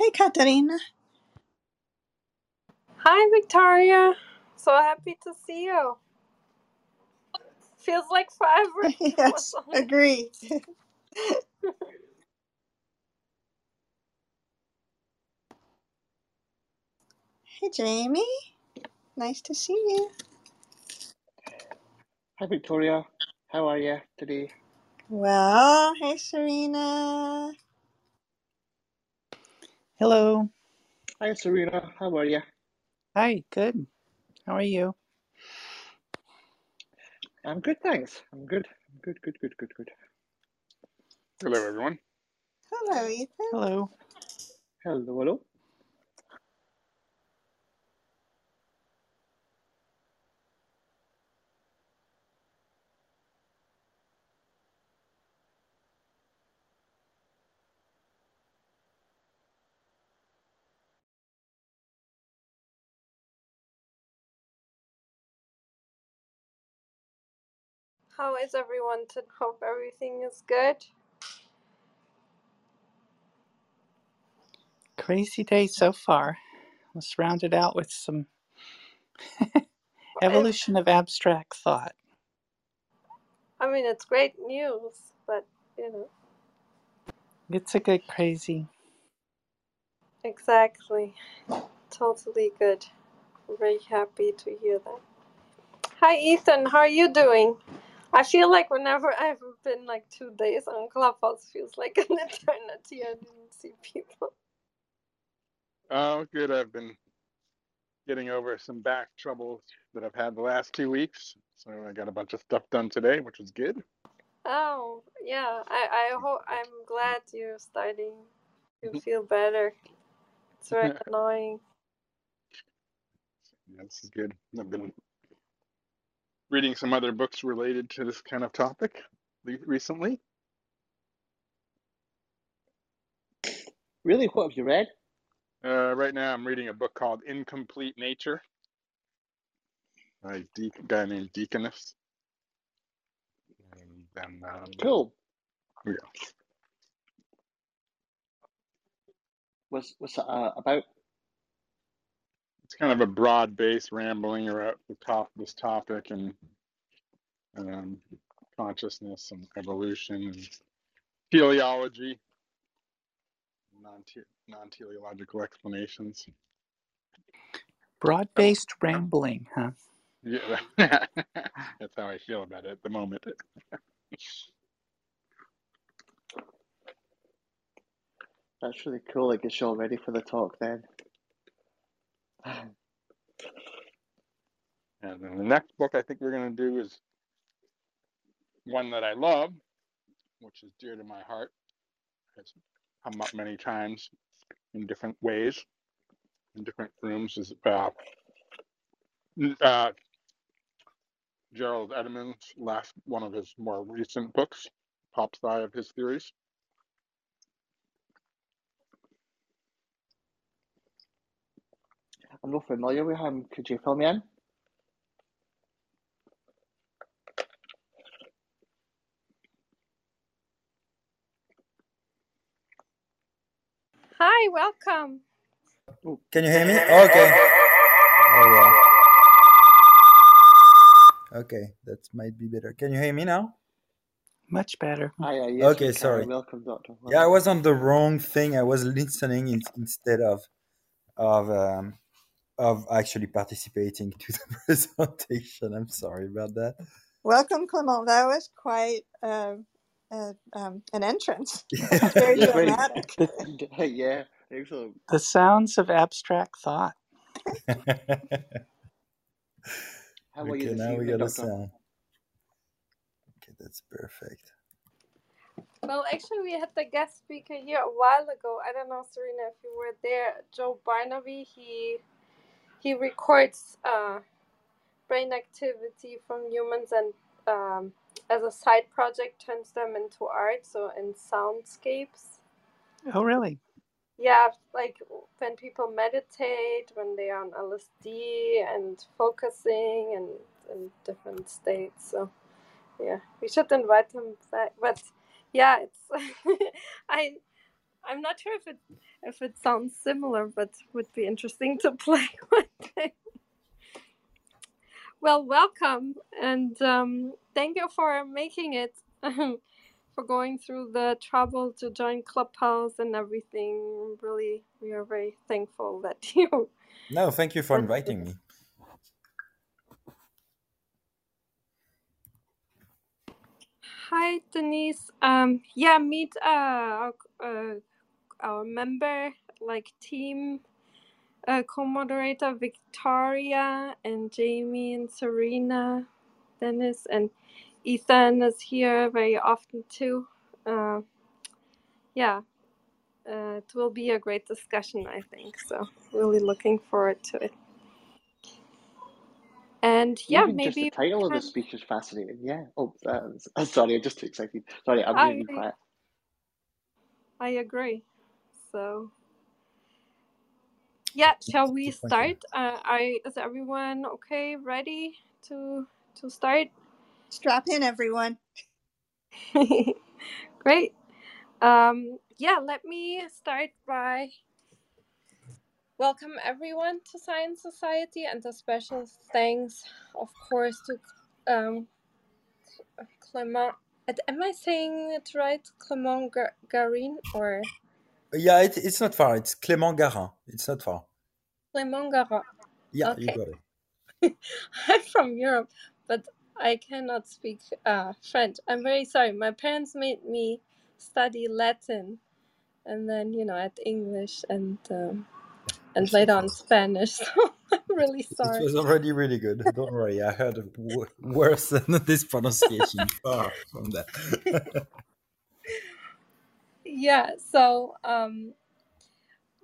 Hey, Katarina. Hi, Victoria. So happy to see you. Feels like forever. yes, agree. hey, Jamie. Nice to see you. Hi, Victoria. How are you today? Well, hey, Serena. Hello. Hi, Serena. How are you? Hi, good. How are you? I'm good, thanks. I'm good. I'm good, good, good, good, good. Hello, everyone. Hello, Ethan. Hello. Hello, hello. How is everyone? To hope everything is good. Crazy day so far. Let's round it out with some evolution of abstract thought. I mean, it's great news, but you know, It's a good crazy. exactly. Totally good. Very happy to hear that. Hi, Ethan. How are you doing? I feel like whenever I've been like two days on Clubhouse, feels like an eternity. I didn't see people. Oh, good. I've been getting over some back troubles that I've had the last two weeks. So I got a bunch of stuff done today, which was good. Oh, yeah. I I hope I'm glad you're starting to mm-hmm. feel better. It's very annoying. Yeah, this is good. I've been reading some other books related to this kind of topic recently. Really? What have you read? Uh, right now, I'm reading a book called Incomplete Nature by a guy named Deaconess. And then, um, Cool. yeah. What's what's it uh, about? It's kind of a broad-based rambling about the top this topic and um, consciousness and evolution and teleology, non non-teleological explanations. Broad based rambling, huh? Yeah, that's how I feel about it at the moment. That's really cool. I guess you're all ready for the talk then. And then the next book I think we're going to do is one that I love, which is dear to my heart. It's come up many times in different ways, in different rooms. Is uh, uh, Gerald Edelman's last one of his more recent books, Pop's Sci of his theories. I'm not familiar with him. Could you fill me in? Hi, welcome. Can you hear me? Okay. Oh, wow. Okay, that might be better. Can you hear me now? Much better. Hi, uh, yes, Okay, sorry. Welcome, Doctor. Yeah, I was on the wrong thing. I was listening in, instead of of um, of actually participating to the presentation. I'm sorry about that. Welcome, Clement. That was quite uh, uh, um, an entrance. Yeah. Very dramatic. yeah, excellent. The sounds of abstract thought. How are you okay, this now we evening, got a Doctor? sound. Okay, that's perfect. Well, actually, we had the guest speaker here a while ago. I don't know, Serena, if you were there. Joe Barnaby. He he records uh, brain activity from humans and um, as a side project turns them into art. So in soundscapes. Oh, really? Yeah, like when people meditate, when they are on LSD and focusing and in different states. So yeah, we should invite him back. But yeah, it's I I'm not sure if it if it sounds similar, but would be interesting to play one day. Well, welcome and um, thank you for making it, for going through the trouble to join Clubhouse and everything. Really, we are very thankful that you. No, thank you for inviting me. Hi, Denise. Um, yeah, meet uh, our, uh, our member, like team uh, co-moderator Victoria and Jamie and Serena, Dennis and Ethan is here very often too. Uh, yeah, uh, it will be a great discussion, I think. So really looking forward to it. And yeah, Even just the maybe title of the speech is fascinating. Yeah. Oh, uh, sorry, I'm just too excited. Sorry, I'm I- really quiet. I agree. So, yeah, shall we start? Uh, I is everyone okay, ready to to start? Strap in, everyone. Great. Um, yeah, let me start by welcome everyone to Science Society and a special thanks, of course, to um, Clement. Am I saying it right? Clement Garin or Yeah, it, it's not far. It's Clément Garin. It's not far. Clement Garin? Yeah, you got it. I'm from Europe, but I cannot speak uh, French. I'm very sorry. My parents made me study Latin, and then you know at English and um, and later on. Spanish. So I'm really sorry. It was already really good. Don't worry, I heard w- worse than this pronunciation. Far from that. Yeah. So um,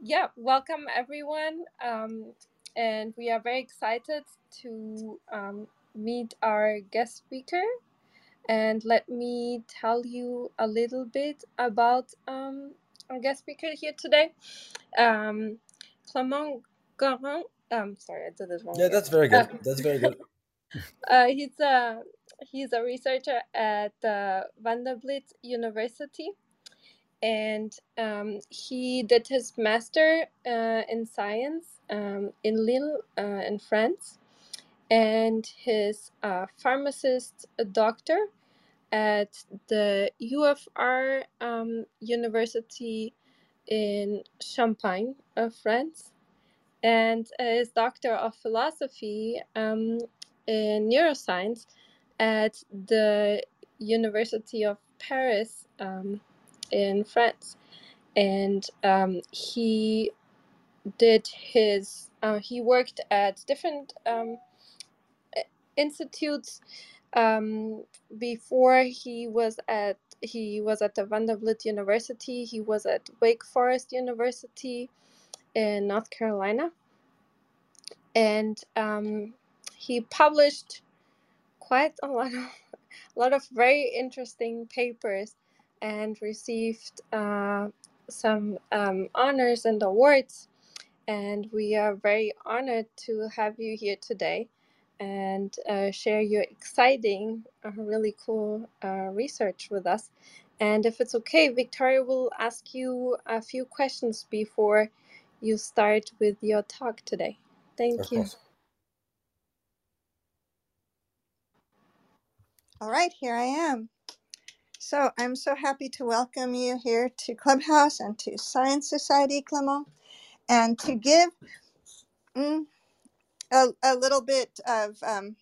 yeah, welcome everyone, um, and we are very excited to um, meet our guest speaker. And let me tell you a little bit about um, our guest speaker here today. Um, Clement Garin. Um, sorry, I did it wrong. yeah, that's very good. That's very good. uh, he's a he's a researcher at uh, Vanderbilt University, and um, he did his master uh, in science um, in Lille, uh, in France, and his uh, pharmacist doctor at the UFR um, University in Champagne, uh, France, and his doctor of philosophy um, in neuroscience at the University of Paris um, in France. And um, he did his, uh, he worked at different um, institutes um, before he was at he was at the Vanderbilt University. He was at Wake Forest University in North Carolina, and um, he published quite a lot of a lot of very interesting papers and received uh, some um, honors and awards. And we are very honored to have you here today and uh, share your exciting, uh, really cool uh, research with us. And if it's okay, Victoria will ask you a few questions before you start with your talk today. Thank Of you. course. All right, here I am. So I'm so happy to welcome you here to Clubhouse and to Science Society, Clement, and to give mm, a, a little bit of um,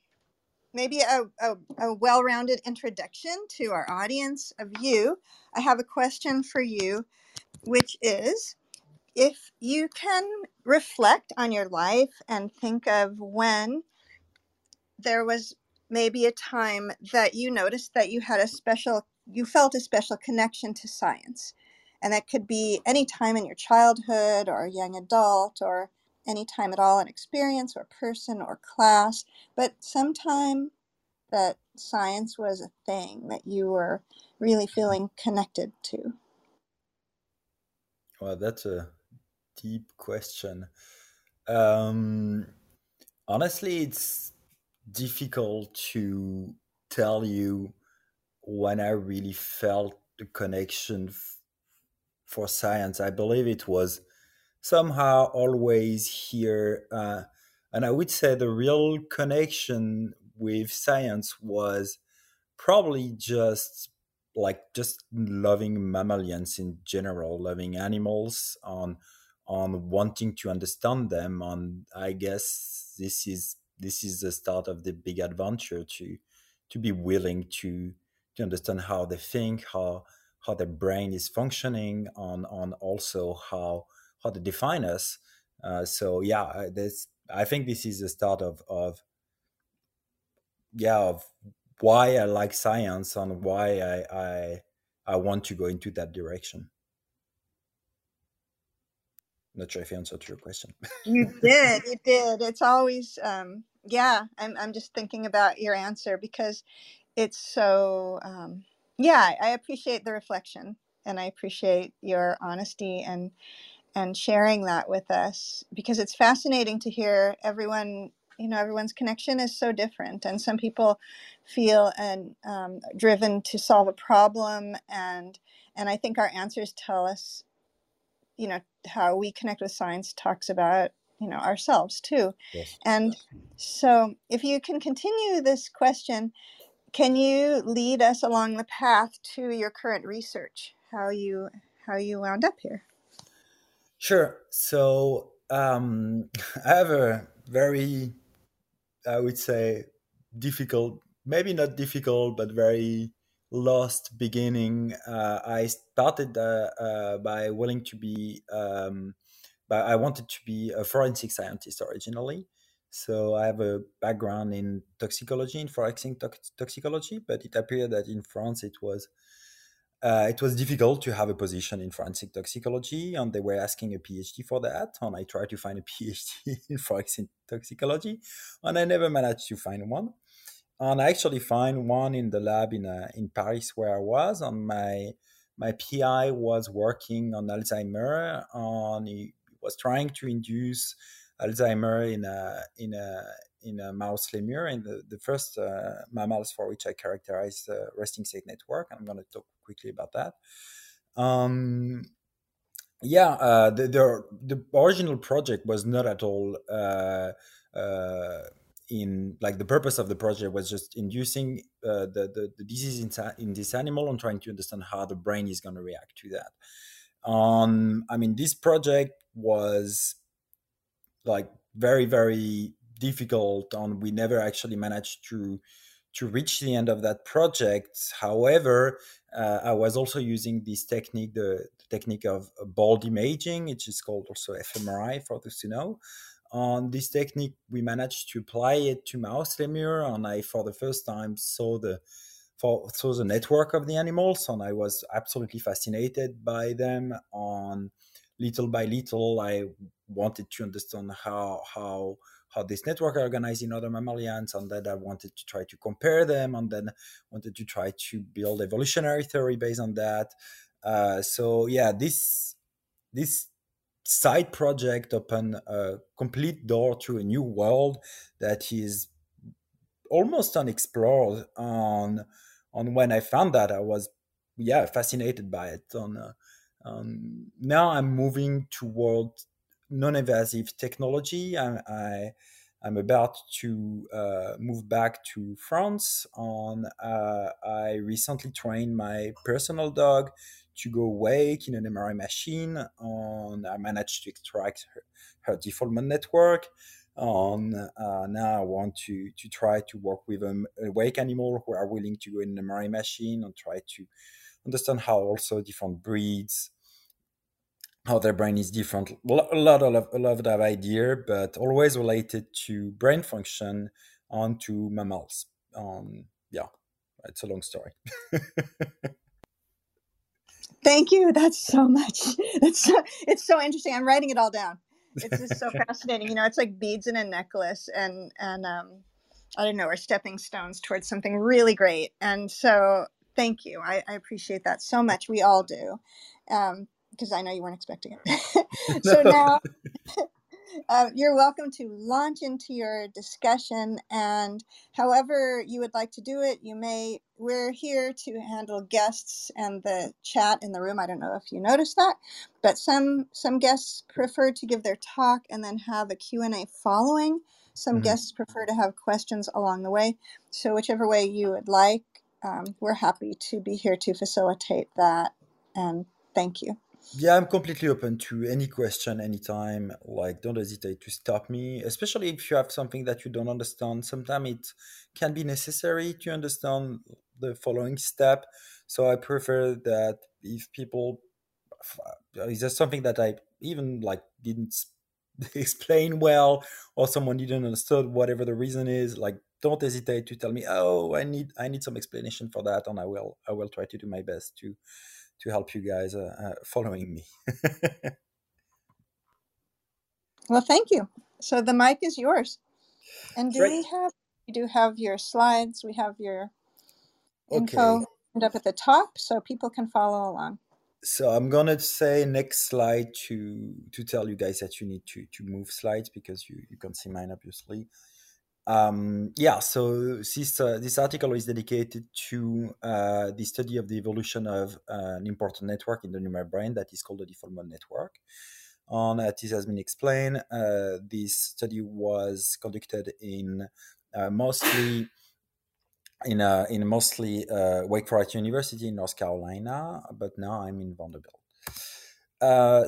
maybe a, a, a well rounded introduction to our audience of you. I have a question for you, which is if you can reflect on your life and think of when there was maybe a time that you noticed that you had a special you felt a special connection to science and that could be any time in your childhood or young adult or any time at all an experience or person or class but sometime that science was a thing that you were really feeling connected to Well, that's a deep question. Um, honestly, it's difficult to tell you when I really felt the connection f- for science. I believe it was somehow always here, uh, and I would say the real connection with science was probably just like just loving mammalians in general, loving animals, on on wanting to understand them. On I guess this is this is the start of the big adventure to to be willing to to understand how they think, how how their brain is functioning, on on also how how they define us. Uh, so yeah, this I think this is the start of of yeah of why I like science and why I I, I want to go into that direction. Not sure if I answered your question. You did, you did. It's always, um, yeah. I'm, I'm just thinking about your answer because it's so, um, yeah. I appreciate the reflection, and I appreciate your honesty and and sharing that with us because it's fascinating to hear everyone. You know, everyone's connection is so different, and some people feel and um, driven to solve a problem, and and I think our answers tell us you know how we connect with science talks about you know ourselves too Yes. and so if you can continue this question can you lead us along the path to your current research how you how you wound up here Sure. So um, I have a very, I would say, difficult, maybe not difficult, but very lost beginning. Uh, I started uh, uh, by willing to be, um, but I wanted to be a forensic scientist originally. So I have a background in toxicology, in forensic tox- toxicology, but it appeared that in France it was uh, it was difficult to have a position in forensic toxicology, and they were asking a PhD for that. And I tried to find a PhD in forensic toxicology, and I never managed to find one. And I actually find one in the lab in uh, in Paris where I was, and my my PI was working on Alzheimer, and he was trying to induce Alzheimer in a in a in a mouse lemur, in the, the first uh, mammals for which I characterize the resting state network. I'm going to talk quickly about that. Um, yeah, uh, the, the, the original project was not at all uh, uh, in like the purpose of the project was just inducing uh, the, the the disease in, in this animal and trying to understand how the brain is going to react to that. Um, I mean, this project was like very very difficult and we never actually managed to to reach the end of that project. However uh, i was also using this technique the, the, technique of BOLD imaging which is called also fMRI for those to know. On this technique we managed to apply it to mouse lemur and i for the first time saw the for, saw the network of the animals and i was absolutely fascinated by them. On little by little i wanted to understand how how how this network organized in other mammalians and then i wanted to try to compare them and then wanted to try to build evolutionary theory based on that. Uh, so yeah this this side project opened a complete door to a new world that is almost unexplored on on when i found that i was yeah fascinated by it. On uh, um, now i'm moving toward non-invasive technology. I, I am about to uh, move back to France. On uh, I recently trained my personal dog to go wake in an MRI machine. On I managed to extract her, her default mode network. On uh, now I want to to try to work with a, a wake animal who are willing to go in an MRI machine and try to understand how also different breeds how their brain is different. A lot of a lot of that idea, but always related to brain function onto mammals. Um, yeah, it's a long story. Thank you. That's so much. It's so, it's so interesting. I'm writing it all down. It's just so fascinating. You know, it's like beads in a necklace, and and um, I don't know, or stepping stones towards something really great. And so, thank you. I, I appreciate that so much. We all do. Um, because I know you weren't expecting it. so now, Uh, you're welcome to launch into your discussion, and however you would like to do it, you may. We're here to handle guests and the chat in the room. I don't know if you noticed that, but some some guests prefer to give their talk and then have a Q and A following. Some Mhm. guests prefer to have questions along the way. So whichever way you would like, um, we're happy to be here to facilitate that. And thank you. Yeah, I'm completely open to any question anytime. Like, don't hesitate to stop me, especially if you have something that you don't understand. Sometimes it can be necessary to understand the following step. So I prefer that if people, uh, is there something that I even like didn't explain well, or someone didn't understand whatever the reason is, like don't hesitate to tell me. Oh, I need I need some explanation for that, and I will I will try to do my best to to help you guys uh, uh, following me. Well, thank you. So the mic is yours. And do Great. we have, you do have your slides, we have your Okay. info up at the top so people can follow along. So I'm gonna say next slide to to tell you guys that you need to to move slides because you you can see mine obviously. Um, yeah, so this uh, this article is dedicated to uh, the study of the evolution of uh, an important network in the human brain that is called the default mode network. And as this has been explained, uh, this study was conducted in uh, mostly in uh, in mostly Wake Forest University in North Carolina, but now I'm in Vanderbilt.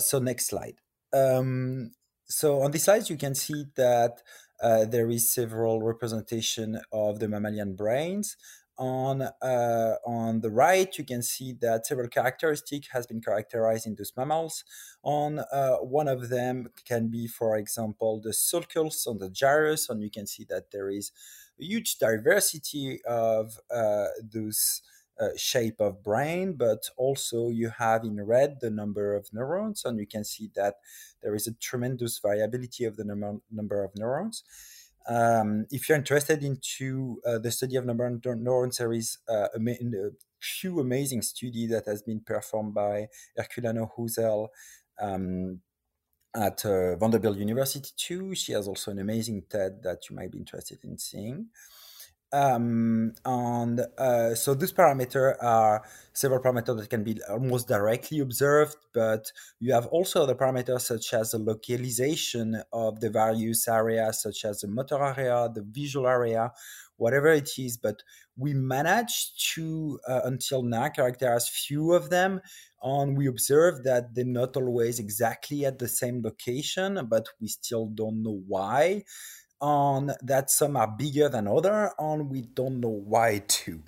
So next slide. Um, so on this slide, you can see that uh, there is several representation of the mammalian brains. On uh, on the right, you can see that several characteristic has been characterized in those mammals. On uh, one of them can be, for example, the sulcus on the gyrus, and you can see that there is a huge diversity of uh, those uh, shape of brain, but also you have in red the number of neurons, and you can see that there is a tremendous variability of the number, number of neurons. Um, if you're interested into uh, the study of number of neurons, there is uh, a, a few amazing study that has been performed by Herculano-Houzel um, at uh, Vanderbilt University too. She has also an amazing TED that you might be interested in seeing. Um, and uh, so these parameters are several parameters that can be almost directly observed, but you have also other parameters such as the localization of the various areas, such as the motor area, the visual area, whatever it is. But we managed to, uh, until now, characterize few of them, and we observe that they're not always exactly at the same location, but we still don't know why on that some are bigger than other and we don't know why too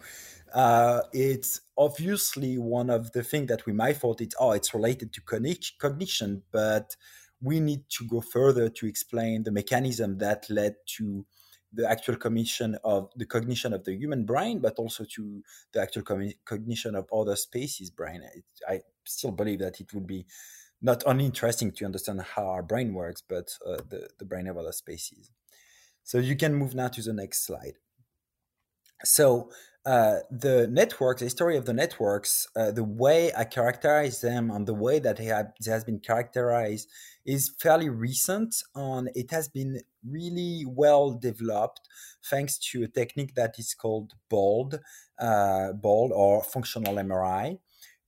uh, it's obviously one of the things that we might thought it's oh it's related to cognition but we need to go further to explain the mechanism that led to the actual cognition of the cognition of the human brain but also to the actual cognition of other species brain. It, i still believe that it would be not only interesting to understand how our brain works but uh, the, the brain of other species so you can move now to the next slide. So uh, the networks, the history of the networks, uh, the way I characterize them and the way that they have, it has been characterized is fairly recent and it has been really well developed thanks to a technique that is called BOLD, uh, BOLD or functional MRI.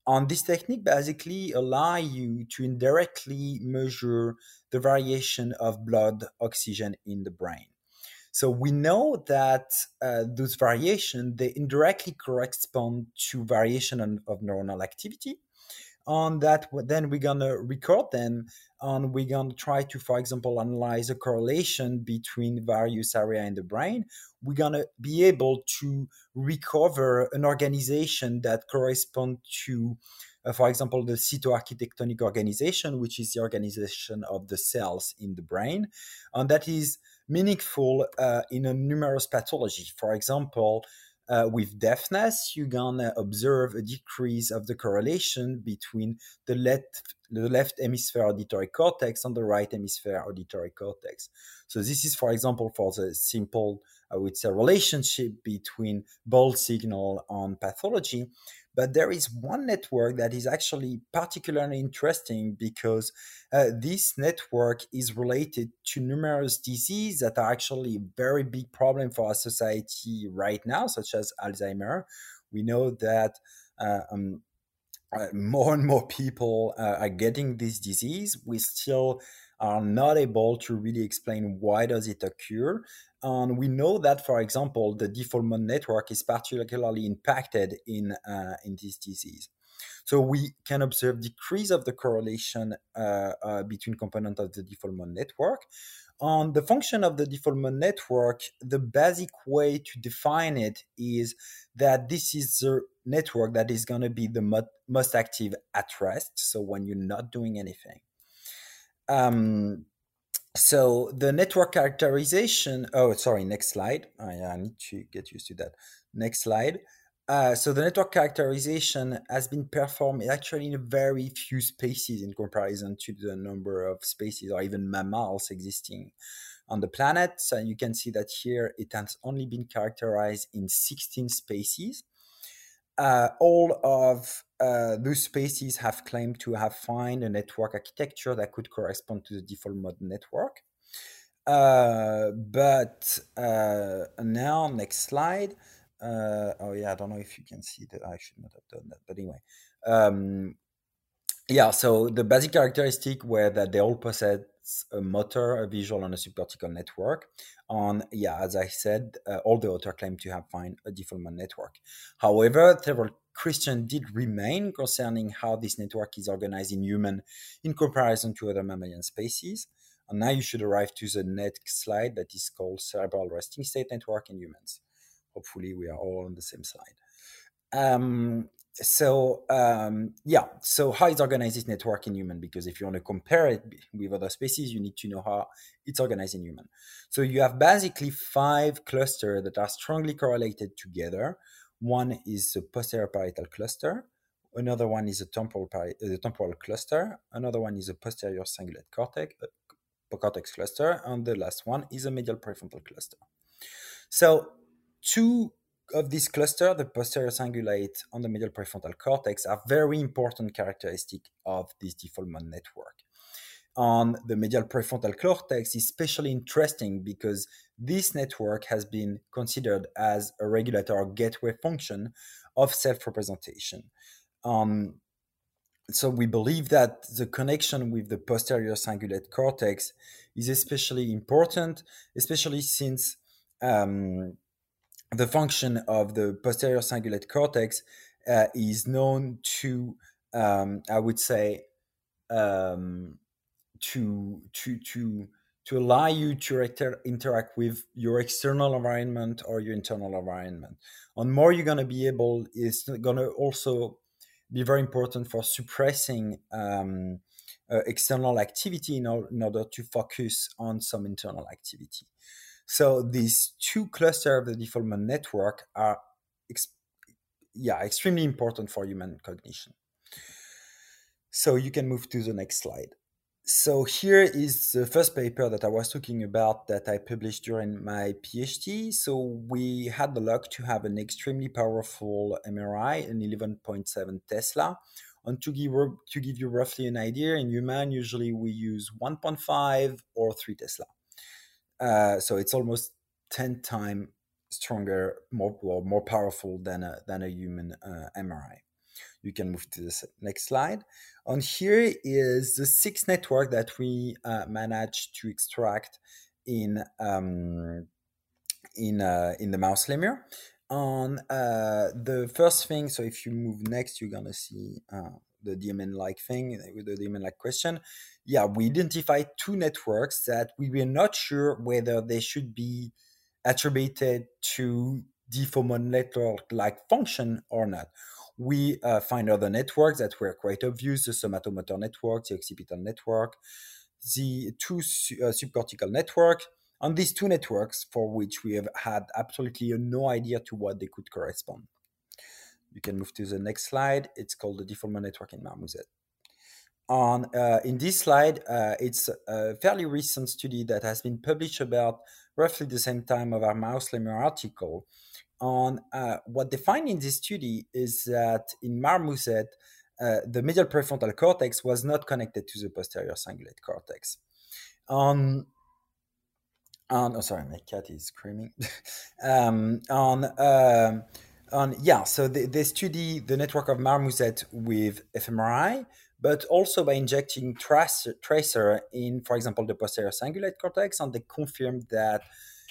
And this technique basically allow you to indirectly measure the variation of blood oxygen in the brain. So we know that uh, those variation they indirectly correspond to variation of, of neuronal activity. On that, then we're gonna record them, and we're gonna try to, for example, analyze a correlation between various area in the brain. We're gonna be able to recover an organization that correspond to uh, for example, the cytoarchitectonic organization, which is the organization of the cells in the brain. And that is meaningful uh, in a numerous pathology. For example, uh, with deafness, you're gonna observe a decrease of the correlation between the left, the left hemisphere auditory cortex and the right hemisphere auditory cortex. So this is, for example, for the simple, I would say, relationship between BOLD signal and pathology. But there is one network that is actually particularly interesting because uh, this network is related to numerous diseases that are actually a very big problem for our society right now, such as Alzheimer. We know that uh, um, uh, more and more people uh, are getting this disease. We still are not able to really explain why does it occur and we know that, for example, the Default-Mode network is particularly impacted in, uh, in this disease. So we can observe decrease of the correlation uh, uh, between component of the Default-Mode network. On the function of the Default-Mode network, the basic way to define it is that this is the network that is going to be the most active at rest. So when you're not doing anything. Um, so the network characterization oh sorry next slide. I, I need to get used to that. Next slide. Uh, so the network characterization has been performed actually in very few species in comparison to the number of species or even mammals existing on the planet. So you can see that here it has only been characterized in 16 species uh, all of uh, those species have claimed to have found a network architecture that could correspond to the Default-Mode network. Uh, but uh, now, next slide. Uh, oh yeah, I don't know if you can see that. I should not have done that, but anyway. Um, yeah, so the basic characteristic were that they all possess a motor, a visual, and a subcortical network. On yeah, as I said, uh, all the author claim to have found a Default-Mode network. However, several questions did remain concerning how this network is organized in human in comparison to other mammalian species. And now you should arrive to the next slide that is called cerebral resting state network in humans. Hopefully, we are all on the same slide. Um, so um, yeah so how is organized this network in human because if you want to compare it with other species you need to know how it's organized in human so you have basically five clusters that are strongly correlated together one is a posterior parietal cluster another one is a temporal pari- uh, temporal cluster another one is a posterior cingulate cortex uh, cortex cluster and the last one is a medial prefrontal cluster so two of this cluster, the posterior cingulate and the medial prefrontal cortex are very important characteristic of this Default-Mode network. On the medial prefrontal cortex is especially interesting because this network has been considered as a regulator gateway function of self-representation. Um, so we believe that the connection with the posterior cingulate cortex is especially important, especially since um, the function of the posterior cingulate cortex uh, is known to, um, I would say, um, to to to to allow you to inter- interact with your external environment or your internal environment. And more you're going to be able is going to also be very important for suppressing um, uh, external activity in, in order to focus on some internal activity. So these two clusters of the Default-Mode network are ex- yeah, extremely important for human cognition. So you can move to the next slide. So here is the first paper that I was talking about that I published during my PhD. So we had the luck to have an extremely powerful MRI, an 11.7 Tesla. And to give, to give you roughly an idea, in human, usually we use 1.5 or 3 Tesla. Uh, so it's almost 10 times stronger, more or more powerful than a, than a human uh, MRI. You can move to the next slide. On here is the six network that we uh, managed to extract in um, in uh, in the mouse lemur. On uh, the first thing, so if you move next, you're gonna see uh, the DMN like thing with the DMN like question, yeah, we identified two networks that we were not sure whether they should be attributed to Default-Mode network like function or not. We uh, find other networks that were quite obvious the somatomotor network, the occipital network, the two su- uh, subcortical network, and these two networks for which we have had absolutely no idea to what they could correspond. You can move to the next slide. It's called the Default-Mode network in marmoset. On uh, in this slide, uh, it's a fairly recent study that has been published about roughly the same time of our mouse lemur article. On uh, what they find in this study is that in marmoset, uh, the medial prefrontal cortex was not connected to the posterior cingulate cortex. On, on oh, sorry, my cat is screaming. um, on, um, on, yeah, so they, they study the network of marmoset with fMRI, but also by injecting tracer, tracer in, for example, the posterior cingulate cortex, and they confirmed that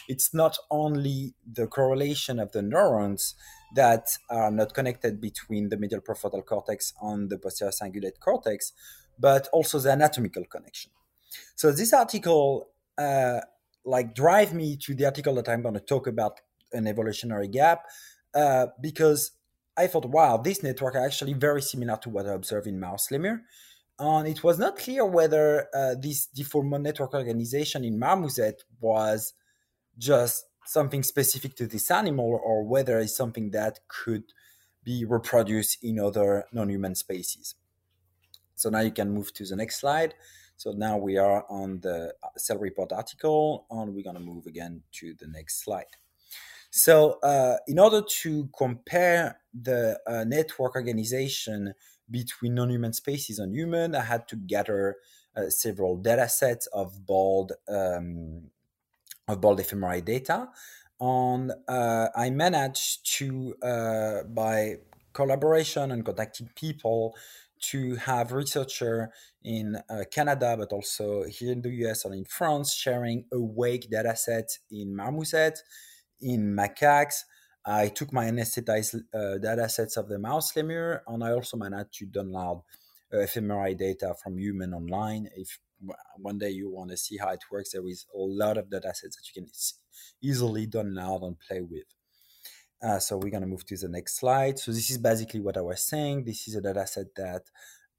it's not only the correlation of the neurons that are not connected between the medial prefrontal cortex and the posterior cingulate cortex, but also the anatomical connection. So this article, uh, like, drive me to the article that I'm going to talk about an evolutionary gap, uh, because I thought, wow, this network are actually very similar to what I observed in mouse lemur. And it was not clear whether uh, this default mode network organization in marmoset was just something specific to this animal or whether it's something that could be reproduced in other non-human species. So now you can move to the next slide. So now we are on the cell report article and we're gonna move again to the next slide. So uh, in order to compare the uh, network organization between non-human species and human, I had to gather uh, several data sets of BOLD um, of BOLD fMRI data. And uh, I managed to, uh, by collaboration and contacting people, to have researcher in uh, Canada, but also here in the US and in France, sharing awake data sets in marmoset, in macaques. I took my anesthetized uh, data sets of the mouse lemur, and I also managed to download uh, fMRI data from human online. If one day you want to see how it works, there is a lot of data sets that you can easily download and play with. Uh, so we're going to move to the next slide. So this is basically what I was saying. This is a data set that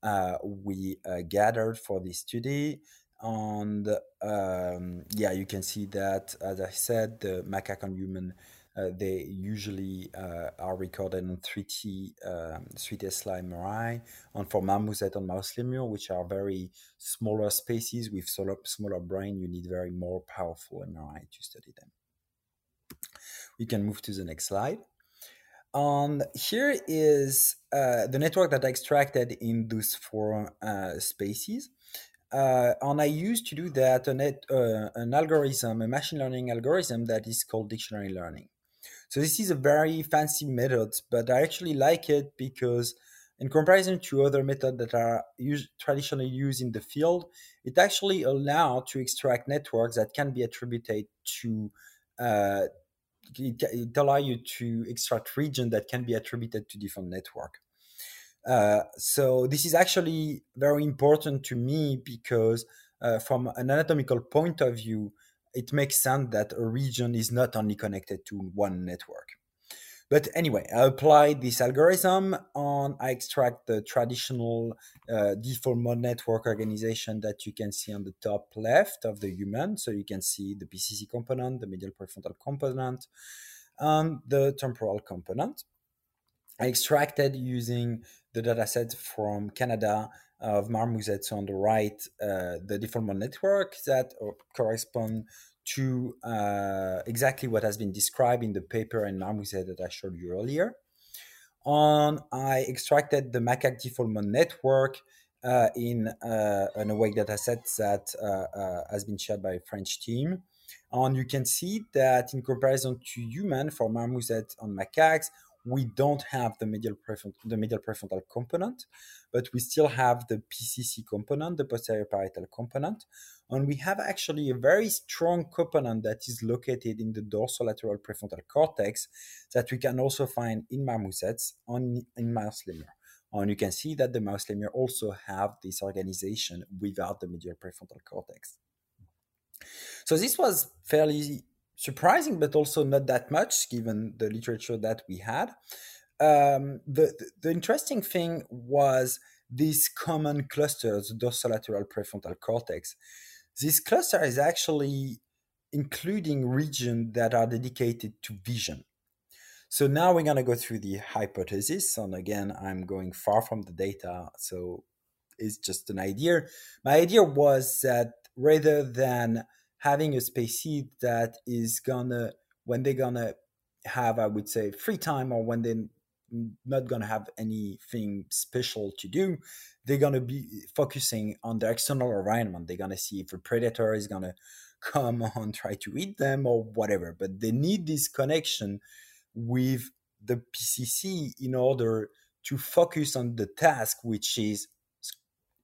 uh, we uh, gathered for this study. And um, yeah, you can see that, as I said, the macaque and human they usually uh, are recorded on 3T, um, 3 Tesla MRI, and for marmoset and mouse lemur, which are very smaller species with smaller, smaller brain, you need very more powerful MRI to study them. We can move to the next slide. And here is uh, the network that I extracted in those four uh, species. Uh, and I used to do that a net, uh, an algorithm, a machine learning algorithm that is called dictionary learning. So this is a very fancy method, but I actually like it because in comparison to other methods that are used, traditionally used in the field, it actually allows to extract networks that can be attributed to uh, it, it allow you to extract region that can be attributed to different network. Uh, so this is actually very important to me because uh, from an anatomical point of view, it makes sense that a region is not only connected to one network. But anyway, I apply this algorithm and I extract the traditional uh, default mode network organization that you can see on the top left of the human. So you can see the PCC component, the medial prefrontal component, and the temporal component. I extracted using the dataset from Canada of marmosets on the right, uh, the default network that uh, correspond to uh, exactly what has been described in the paper in marmoset that I showed you earlier. On I extracted the macaque default network uh, in uh, an awake dataset that uh, uh, has been shared by a French team. And you can see that in comparison to human for marmoset on macaques, we don't have the medial prefrontal, the medial prefrontal component, but we still have the PCC component, the posterior parietal component, and we have actually a very strong component that is located in the dorsolateral prefrontal cortex that we can also find in marmosets on in mouse lemur. And you can see that the mouse lemur also have this organization without the medial prefrontal cortex. So this was fairly surprising, but also not that much given the literature that we had. Um, the, the, interesting thing was these common clusters, dorsolateral prefrontal cortex. This cluster is actually including regions that are dedicated to vision. So now we're going to go through the hypothesis. And again, I'm going far from the data, so it's just an idea. My idea was that rather than having a species that is gonna when they're gonna have, I would say, free time or when they're not to have anything special to do, they're to be focusing on the external environment. They're to see if a predator is to come on try to eat them or whatever. But they need this connection with the PCC in order to focus on the task, which is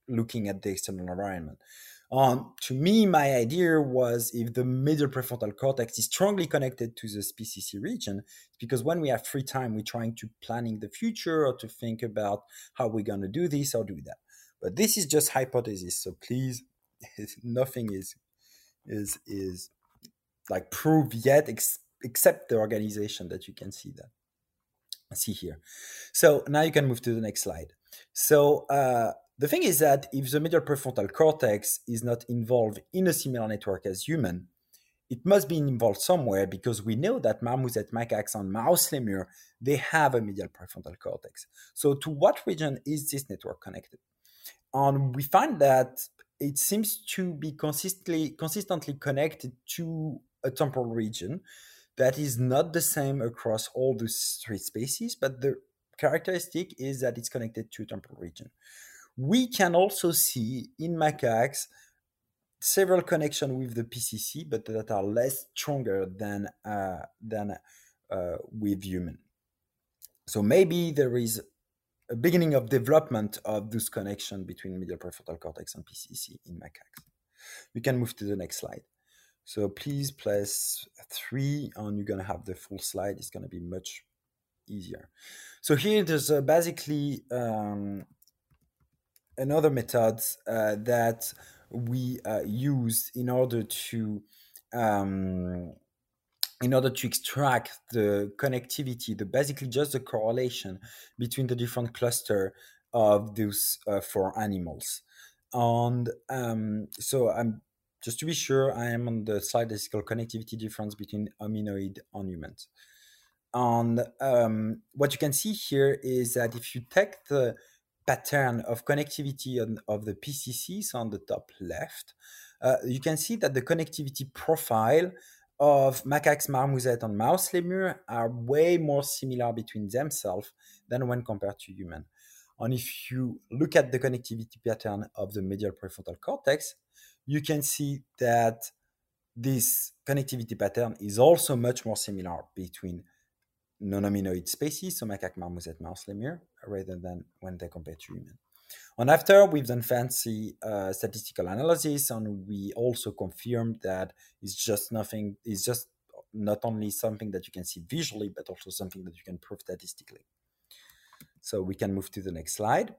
looking at the external environment. Um, to me, my idea was if the middle prefrontal cortex is strongly connected to the PCC region, because when we have free time, we're trying to planning the future or to think about how we're going to do this or do that. But this is just hypothesis, so please, nothing is is is like proved yet, ex- except the organization that you can see that see here. So now you can move to the next slide. So uh, the thing is that if the medial prefrontal cortex is not involved in a similar network as human, it must be involved somewhere because we know that marmoset, macaques, and mouse lemur, they have a medial prefrontal cortex. So to what region is this network connected? And we find that it seems to be consistently, consistently connected to a temporal region that is not the same across all those three species, but the characteristic is that it's connected to a temporal region. We can also see in macaques several connections with the PCC, but that are less stronger than uh, than uh, with human. So maybe there is a beginning of development of this connection between medial prefrontal cortex and PCC in macaques. We can move to the next slide. So please press three and you're to have the full slide. It's to be much easier. So here there's uh, basically um, another method uh, that we uh, use in order to um, in order to extract the connectivity, the basically just the correlation between the different cluster of those uh, four animals. And um, so I'm just to be sure, I am on the slide that's called connectivity difference between hominoid and humans. And um, what you can see here is that if you take the pattern of connectivity on, of the PCCs on the top left, uh, you can see that the connectivity profile of macaques, marmoset, and mouse lemur are way more similar between themselves than when compared to human. And if you look at the connectivity pattern of the medial prefrontal cortex, you can see that this connectivity pattern is also much more similar between non-hominoid species, so macaque, marmoset, mouse, lemur, rather than when they compare to human. And after we've done fancy uh, statistical analysis, and we also confirmed that it's just nothing, it's just not only something that you can see visually, but also something that you can prove statistically. So we can move to the next slide.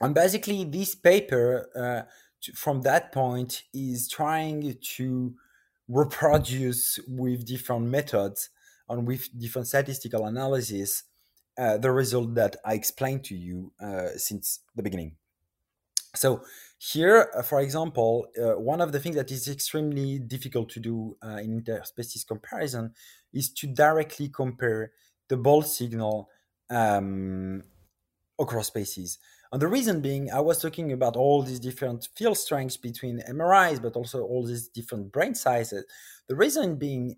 And basically, this paper uh, to, from that point is trying to reproduce with different methods and with different statistical analysis uh, the result that I explained to you uh, since the beginning. So here, uh, for example, uh, one of the things that is extremely difficult to do in interspecies comparison is to directly compare the BOLD signal um, across species. And the reason being, I was talking about all these different field strengths between MRIs, but also all these different brain sizes. The reason being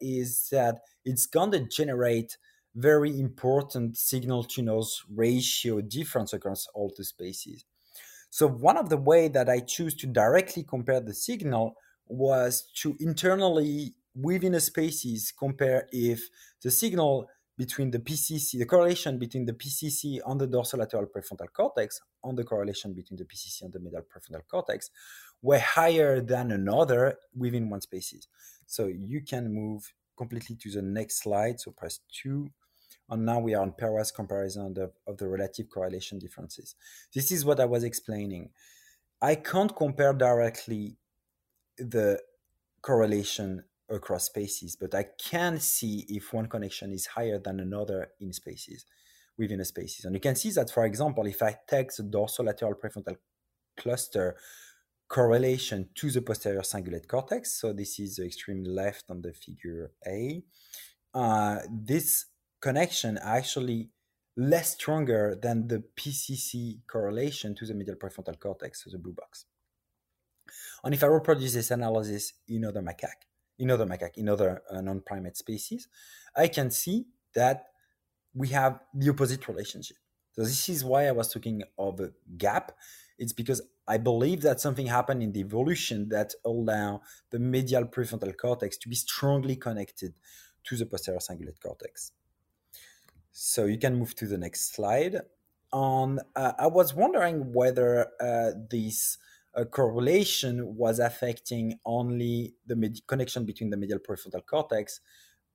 is that it's going to generate very important signal to noise ratio difference across all the spaces. So one of the way that I choose to directly compare the signal was to internally within a species compare if the signal between the PCC, the correlation between the PCC on the dorsolateral prefrontal cortex on the correlation between the PCC and the middle prefrontal cortex were higher than another within one species. So you can move completely to the next slide. So press two. And now we are on pairwise comparison of the, of the relative correlation differences. This is what I was explaining. I can't compare directly the correlation across spaces, but I can see if one connection is higher than another in spaces, within a spaces. And you can see that, for example, if I take the dorsolateral prefrontal cluster correlation to the posterior cingulate cortex, so this is the extreme left on the figure A, uh, this connection actually less stronger than the PCC correlation to the medial prefrontal cortex, so the blue box. And if I reproduce this analysis in other macaque, in other macaque, in other uh, non-primate species, I can see that we have the opposite relationship. So this is why I was talking of a gap. It's because I believe that something happened in the evolution that allow the medial prefrontal cortex to be strongly connected to the posterior cingulate cortex. So you can move to the next slide. On, uh, I was wondering whether uh, this uh, correlation was affecting only the med- connection between the medial prefrontal cortex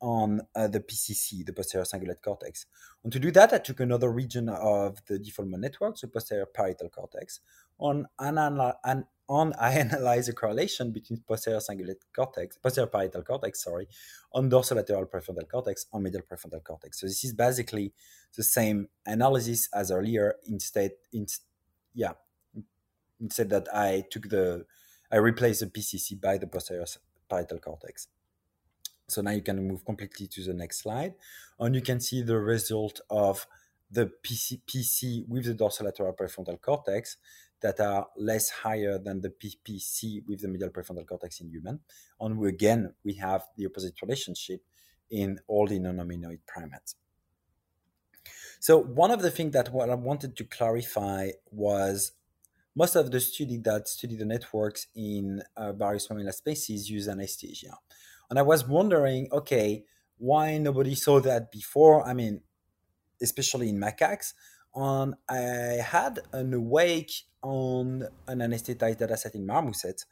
on uh, the PCC, the posterior cingulate cortex. And to do that, I took another region of the default network, the posterior parietal cortex, on an, an on I analyze the correlation between posterior cingulate cortex, posterior parietal cortex, sorry, on dorsolateral prefrontal cortex, on medial prefrontal cortex. So this is basically the same analysis as earlier. Instead, in, yeah, instead that I took the, I replaced the PCC by the posterior parietal cortex. So now you can move completely to the next slide, and you can see the result of the PC, PC with the dorsolateral prefrontal cortex that are less higher than the PPC with the medial prefrontal cortex in human. And we, again, we have the opposite relationship in all the non-hominoid primates. So one of the things that what I wanted to clarify was most of the study that study the networks in uh, various mammalian species use anesthesia. And I was wondering, okay, why nobody saw that before? I mean, especially in macaques. And I had an awake on an anesthetized dataset in marmosets.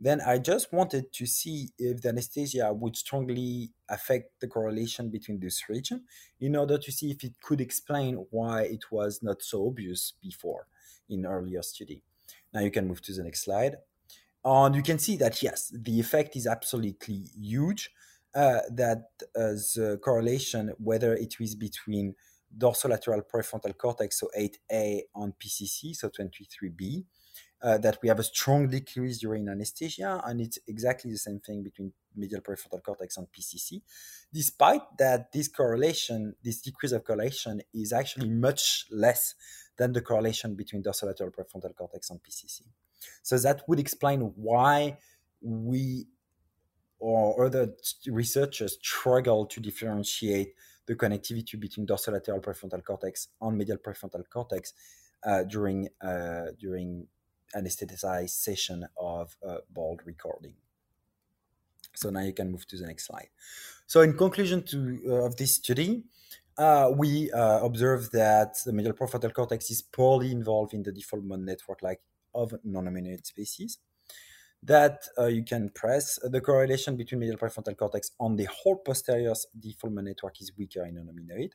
Then I just wanted to see if the anesthesia would strongly affect the correlation between this region in order to see if it could explain why it was not so obvious before in earlier study. Now you can move to the next slide. And you can see that, yes, the effect is absolutely huge. Uh, that uh, the correlation, whether it is between dorsolateral prefrontal cortex, so 8A on PCC, so 23B, uh, that we have a strong decrease during anesthesia, and it's exactly the same thing between medial prefrontal cortex and PCC, despite that this correlation, this decrease of correlation is actually much less than the correlation between dorsolateral prefrontal cortex and PCC. So that would explain why we or other researchers struggle to differentiate the connectivity between dorsolateral prefrontal cortex and medial prefrontal cortex uh, during uh, during anesthetized session of uh, BOLD recording. So now you can move to the next slide. So in conclusion to uh, of this study, uh, we uh, observed that the medial prefrontal cortex is poorly involved in the default mode network like of non-hominoid species that uh, you can press. The correlation between medial prefrontal cortex on the whole posterior default network is weaker in non-hominoid.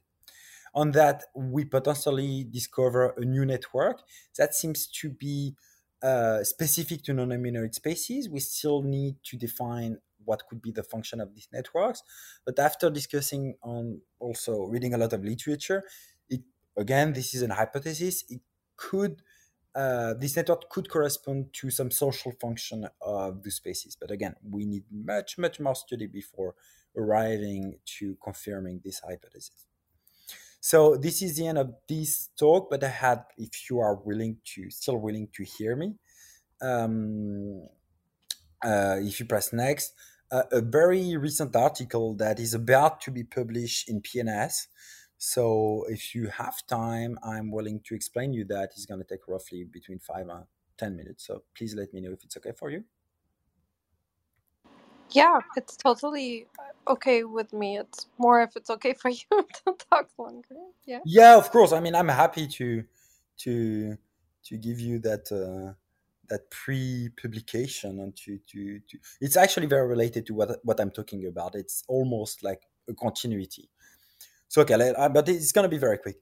On that, we potentially discover a new network that seems to be uh, specific to non-hominoid species. We still need to define what could be the function of these networks. But after discussing on also reading a lot of literature, it, again, this is an hypothesis. It could uh, this network could correspond to some social function of the species. But again, we need much, much more study before arriving to confirming this hypothesis. So this is the end of this talk, but I had, if you are willing to, still willing to hear me, um, uh, if you press next, uh, a very recent article that is about to be published in PNAS so if you have time, I'm willing to explain you that. It's going to take roughly between five and 10 minutes. So please let me know if it's okay for you. Yeah, it's totally uh, okay with me. It's more if it's okay for you to talk longer. Yeah. Yeah, of course. I mean, I'm happy to to to give you that uh, that pre-publication and to, to to it's actually very related to what what I'm talking about. It's almost like a continuity. So okay, but it's gonna be very quick.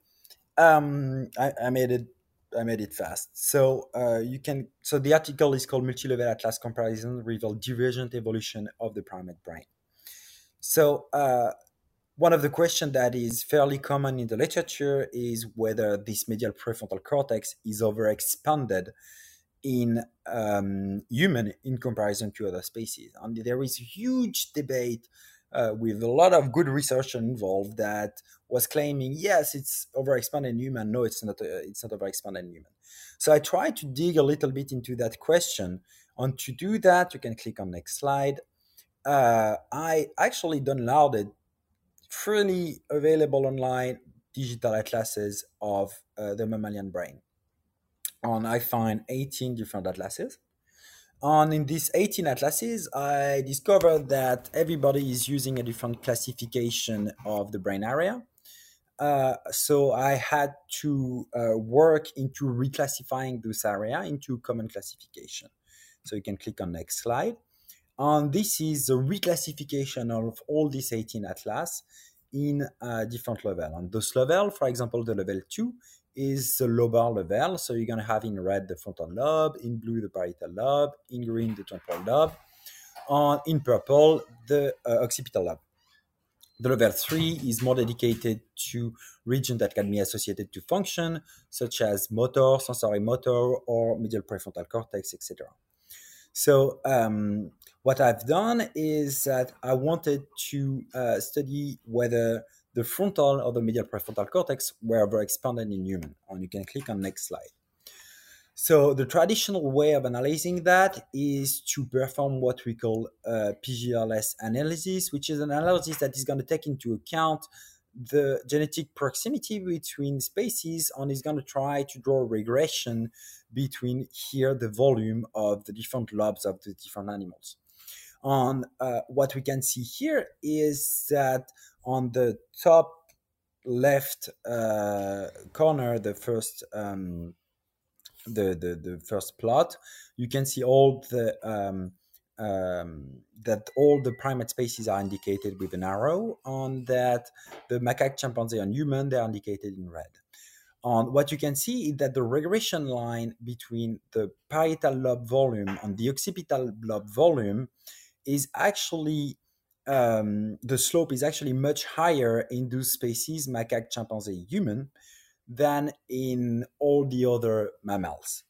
Um, I, I made it. I made it fast. So uh, you can. So the article is called "Multi-Level Atlas Comparison Reveal Divergent Evolution of the Primate Brain." So uh, one of the questions that is fairly common in the literature is whether this medial prefrontal cortex is overexpanded in um, human in comparison to other species. And there is huge debate uh, with a lot of good research involved that was claiming yes it's overexpanded human no it's not uh, it's not overexpanded human so i tried to dig a little bit into that question and to do that you can click on next slide uh, i actually downloaded freely available online digital atlases of uh, the mammalian brain. And I find 18 different atlases. And in these 18 atlases, I discovered that everybody is using a different classification of the brain area. Uh, so I had to uh, work into reclassifying this area into common classification. So you can click on next slide. And this is the reclassification of all these 18 atlas in a different level. And this level, for example, the level two is the lobar level. So you're going to have in red the frontal lobe, in blue the parietal lobe, in green the temporal lobe, and in purple the uh, occipital lobe. The level three is more dedicated to regions that can be associated to function, such as motor, sensory motor, or medial prefrontal cortex, etc. So um, what I've done is that I wanted to uh, study whether the frontal or the medial prefrontal cortex were overexpanded in human. And you can click on next slide. So the traditional way of analyzing that is to perform what we call a PGLS analysis, which is an analysis that is going to take into account the genetic proximity between species and is going to try to draw regression between here the volume of the different lobes of the different animals. On uh, what we can see here is that on the top left uh, corner, the first um, the, the the first plot, you can see all the um, um, that all the primate species are indicated with an arrow, On that the macaque, chimpanzee, and human they are indicated in red. And what you can see is that the regression line between the parietal lobe volume and the occipital lobe volume is actually um, the slope is actually much higher in those species, macaque, chimpanzee, human, than in all the other mammals.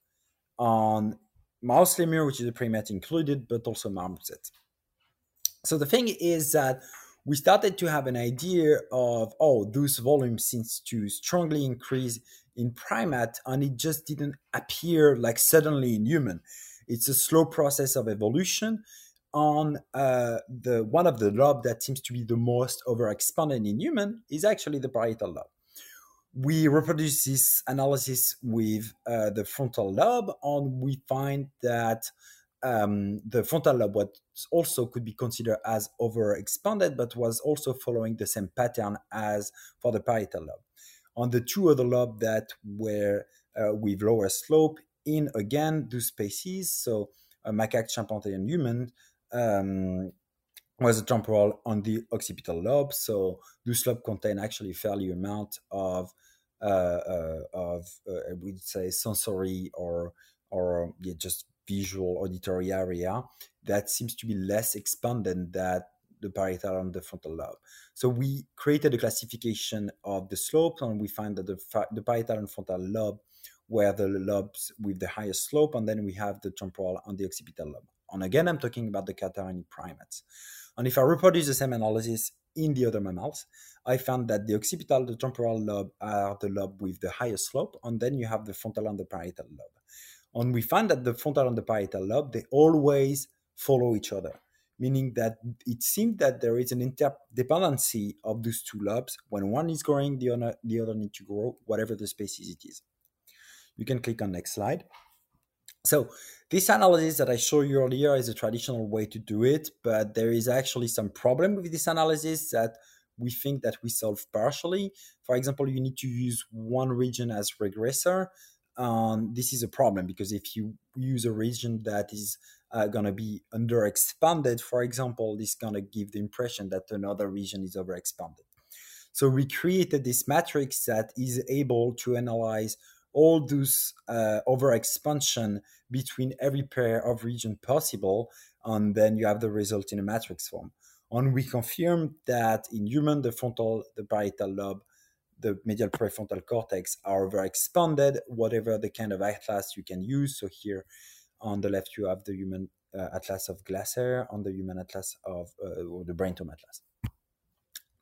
On mouse lemur, which is a primate included, but also marmoset. So the thing is that we started to have an idea of, oh, those volumes seems to strongly increase in primate, and it just didn't appear like suddenly in human. It's a slow process of evolution on uh, the one of the lobe that seems to be the most overexpanded in human is actually the parietal lobe. We reproduce this analysis with uh, the frontal lobe, and we find that um, the frontal lobe what also could be considered as overexpanded, but was also following the same pattern as for the parietal lobe. On the two other lobes that were uh, with lower slope in again those species, so a macaque, chimpanzee, and human, um, was a temporal on the occipital lobe. So this lobe contain actually fairly amount of uh, uh, of uh, we'd say sensory or or yeah, just visual auditory area that seems to be less expanded than the parietal and the frontal lobe. So we created a classification of the slopes, and we find that the, the parietal and frontal lobe were the lobes with the highest slope, and then we have the temporal and the occipital lobe. And again, I'm talking about the catarrhini primates. And if I reproduce the same analysis in the other mammals, I found that the occipital, the temporal lobe are the lobe with the highest slope, and then you have the frontal and the parietal lobe. And we find that the frontal and the parietal lobe, they always follow each other, meaning that it seems that there is an interdependency of those two lobes. When one is growing, the other, the other needs to grow, whatever the species it is. You can click on next slide. So this analysis that I showed you earlier is a traditional way to do it, but there is actually some problem with this analysis that we think that we solve partially. For example, you need to use one region as regressor. Um, this is a problem because if you use a region that is uh, going to be underexpanded, for example, this is going to give the impression that another region is overexpanded. So we created this matrix that is able to analyze all those uh, overexpansion between every pair of region possible, and then you have the result in a matrix form. And we confirmed that in human, the frontal, the parietal lobe, the medial prefrontal cortex are overexpanded, whatever the kind of atlas you can use. So here on the left, you have the human uh, atlas of Glasser, on the human atlas of uh, the brain atlas.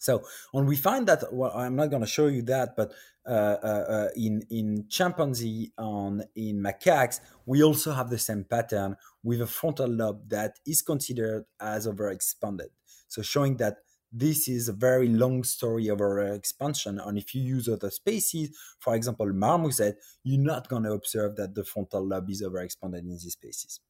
So, and we find that well, I'm not going to show you that, but uh, uh, uh, in in chimpanzee and in macaques, we also have the same pattern with a frontal lobe that is considered as overexpanded. So, showing that this is a very long story of expansion. And if you use other species, for example, marmoset, you're not going to observe that the frontal lobe is overexpanded in these species.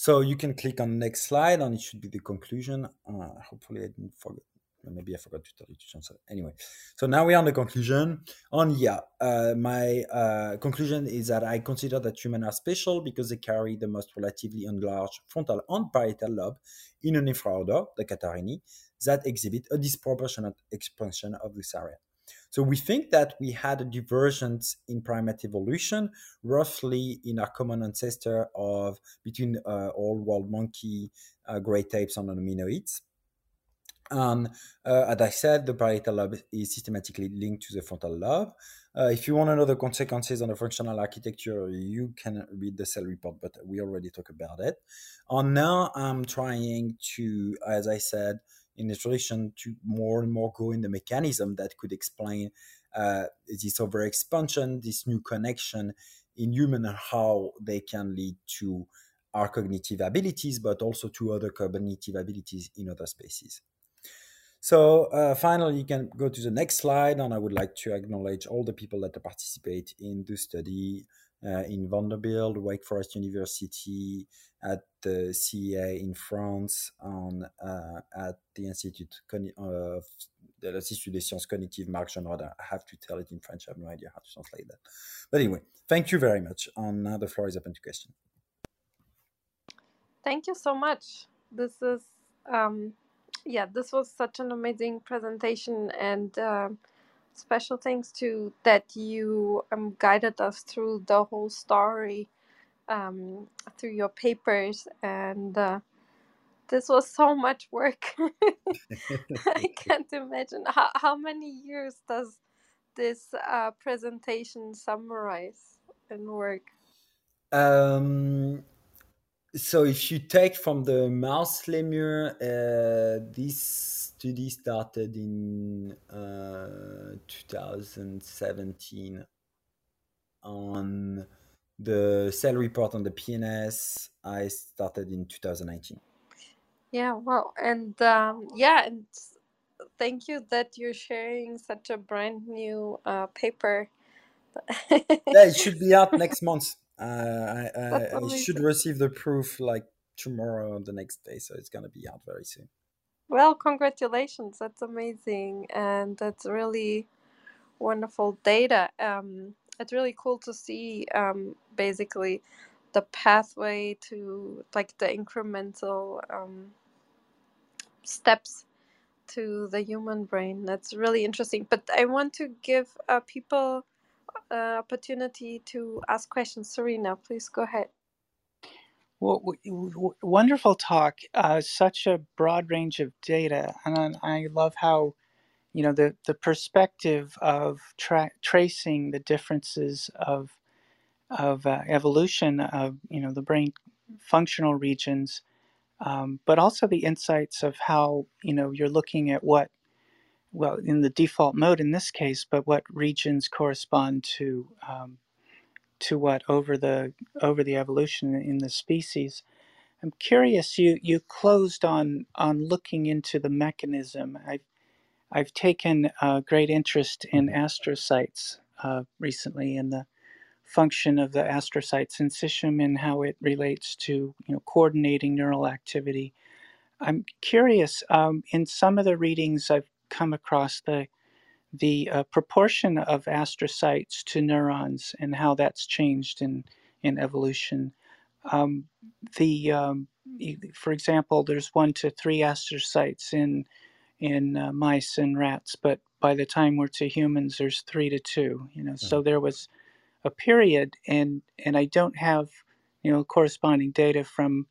So you can click on next slide, and it should be the conclusion. Uh, hopefully, I didn't forget. Maybe I forgot to tell you to change. Anyway, so now we're on the conclusion. On yeah, uh, my uh, conclusion is that I consider that humans are special because they carry the most relatively enlarged frontal and parietal lobe in an infraorder, the Catarrhini, that exhibit a disproportionate expansion of this area. So we think that we had a divergence in primate evolution, roughly in our common ancestor of between uh, old world monkey, uh, great apes, and hominoids. And uh, as I said, the parietal lobe is systematically linked to the frontal lobe. Uh, if you want to know the consequences on the functional architecture, you can read the cell report, but we already talked about it. And now I'm trying to, as I said, in tradition, to more and more go in the mechanism that could explain uh, this overexpansion, this new connection in human and how they can lead to our cognitive abilities, but also to other cognitive abilities in other species. So uh, finally, you can go to the next slide, and I would like to acknowledge all the people that participate in the study uh, in Vanderbilt, Wake Forest University, at the CEA in France, and uh, at the Institute of the Institut des Sciences Cognitives, Marc Jeannerod. I have to tell it in French. I have no idea how to translate that. But anyway, thank you very much. And now the floor is open to questions. Thank you so much. This is um, yeah, this was such an amazing presentation, and uh, special thanks to that you um, guided us through the whole story um, through your papers, and uh, this was so much work. I can't imagine how how many years does this uh, presentation summarize and work. Um, so if you take from the mouse lemur, uh, this study started in uh, 2017. On the cell report on the PNAS, I started in 2019. Yeah, well, and um, yeah, and thank you that you're sharing such a brand new uh, paper. yeah, it should be out next month. Uh, I, I, I should receive the proof like tomorrow or the next day, so it's gonna be out very soon. Well, congratulations! That's amazing, and that's really wonderful data. Um, it's really cool to see um, basically the pathway to like the incremental um, steps to the human brain. That's really interesting. But I want to give uh, people uh, opportunity to ask questions. Serena, please go ahead. Well, wonderful talk. Uh, such a broad range of data, and I love how you know the the perspective of tra- tracing the differences of of uh, evolution of you know the brain functional regions, um, but also the insights of how you know you're looking at what well, in the default mode in this case, but what regions correspond to um, to what over the over the evolution in the species. I'm curious. You you closed on on looking into the mechanism. I've I've taken uh, great interest in astrocytes uh, recently and the function of the astrocytes astrocyte syncytium and how it relates to you know coordinating neural activity. I'm curious. Um, in some of the readings I've come across the the uh, proportion of astrocytes to neurons and how that's changed in in evolution. Um, the um, for example, there's one to three astrocytes in in uh, mice and rats, but by the time we're to humans, there's three to two. You know, so there was a period, and and I don't have you know corresponding data from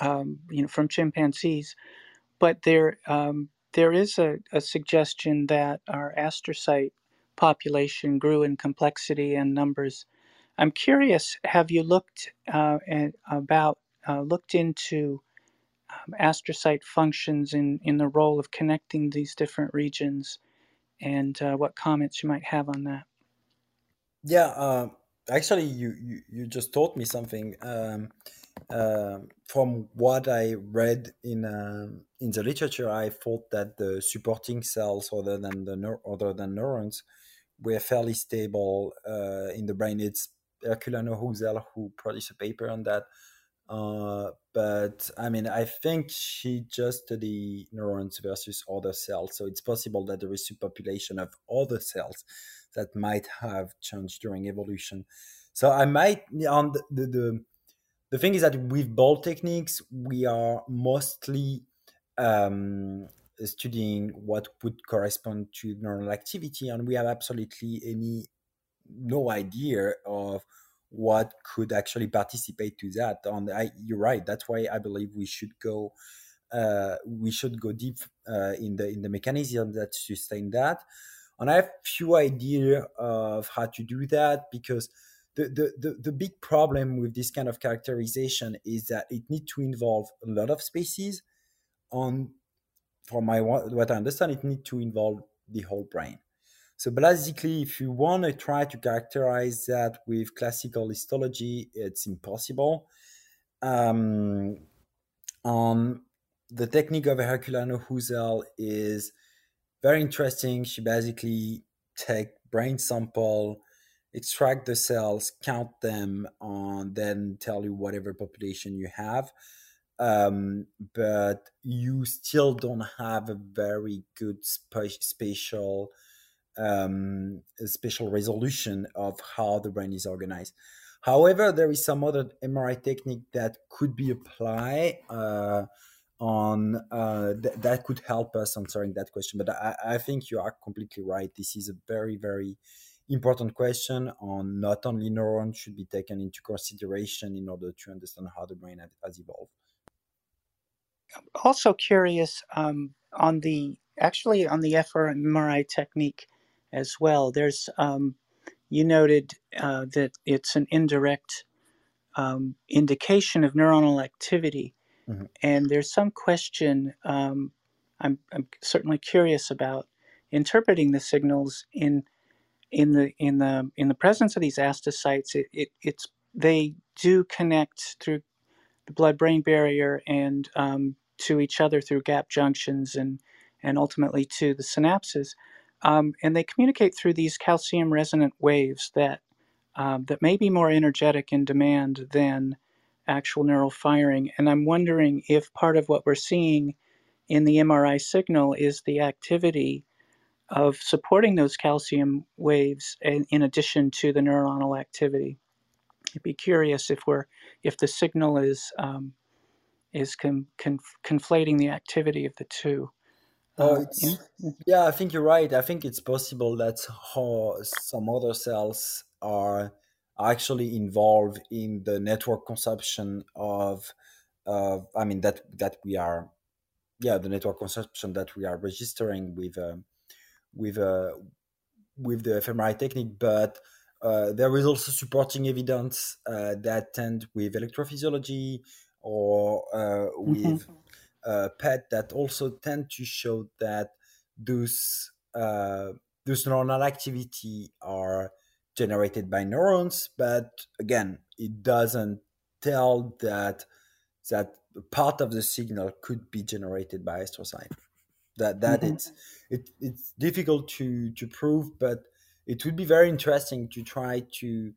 um, you know from chimpanzees, but there um, there is a, a suggestion that our astrocyte population grew in complexity and numbers. I'm curious, have you looked uh, at, about uh, looked into um, astrocyte functions in, in the role of connecting these different regions and uh, what comments you might have on that? Yeah, uh, actually, you, you, you just taught me something. Um, uh, from what I read in um, in the literature, I thought that the supporting cells, other than the neur- other than neurons, were fairly stable uh, in the brain. It's Herculano-Houzel who produced a paper on that. But I mean, I think she just studied neurons versus other cells. So it's possible that there is a subpopulation of other cells that might have changed during evolution. So I might on the the, the, the thing is that with BOLD techniques, we are mostly um, studying what would correspond to neural activity, and we have absolutely any no idea of what could actually participate to that. And I, you're right. That's why I believe we should go. Uh, we should go deep uh, in the in the mechanism that sustain that. And I have few idea of how to do that because the, the, the, the big problem with this kind of characterization is that it needs to involve a lot of species. On, from my what I understand, it needs to involve the whole brain. So basically, if you want to try to characterize that with classical histology, it's impossible. Um, um, the technique of Herculano-Houzel is very interesting. She basically take brain sample, extract the cells, count them, and then tell you whatever population you have. Um, but you still don't have a very good spa- spatial um, special resolution of how the brain is organized. However, there is some other MRI technique that could be applied uh, on uh, th- that could help us answering that question. But I, I, think you are completely right. This is a very, very important question on not only neurons should be taken into consideration in order to understand how the brain has evolved. Also curious um, on the actually on the fMRI technique as well. There's um, you noted uh, that it's an indirect um, indication of neuronal activity, mm-hmm. and there's some question. Um, I'm, I'm certainly curious about interpreting the signals in in the in the in the presence of these astrocytes. It, it it's they do connect through the blood-brain barrier and um, to each other through gap junctions and and ultimately to the synapses. Um, and they communicate through these calcium resonant waves that um, that may be more energetic in demand than actual neural firing. And I'm wondering if part of what we're seeing in the MRI signal is the activity of supporting those calcium waves in, in addition to the neuronal activity. I'd be curious if we're if the signal is um, is con, con, conflating the activity of the two. Oh, it's, mm-hmm. yeah, I think you're right. I think it's possible that how some other cells are actually involved in the network consumption of, uh, I mean that that we are, yeah, the network consumption that we are registering with, uh, with, uh, with the fMRI technique, but uh, there is also supporting evidence uh, that tend with electrophysiology or uh, with. Mm-hmm uh, PET that also tend to show that those uh, those neuronal activity are generated by neurons, but again, it doesn't tell that that part of the signal could be generated by astrocyte. That that mm-hmm. it's it, it's difficult to to prove, but it would be very interesting to try to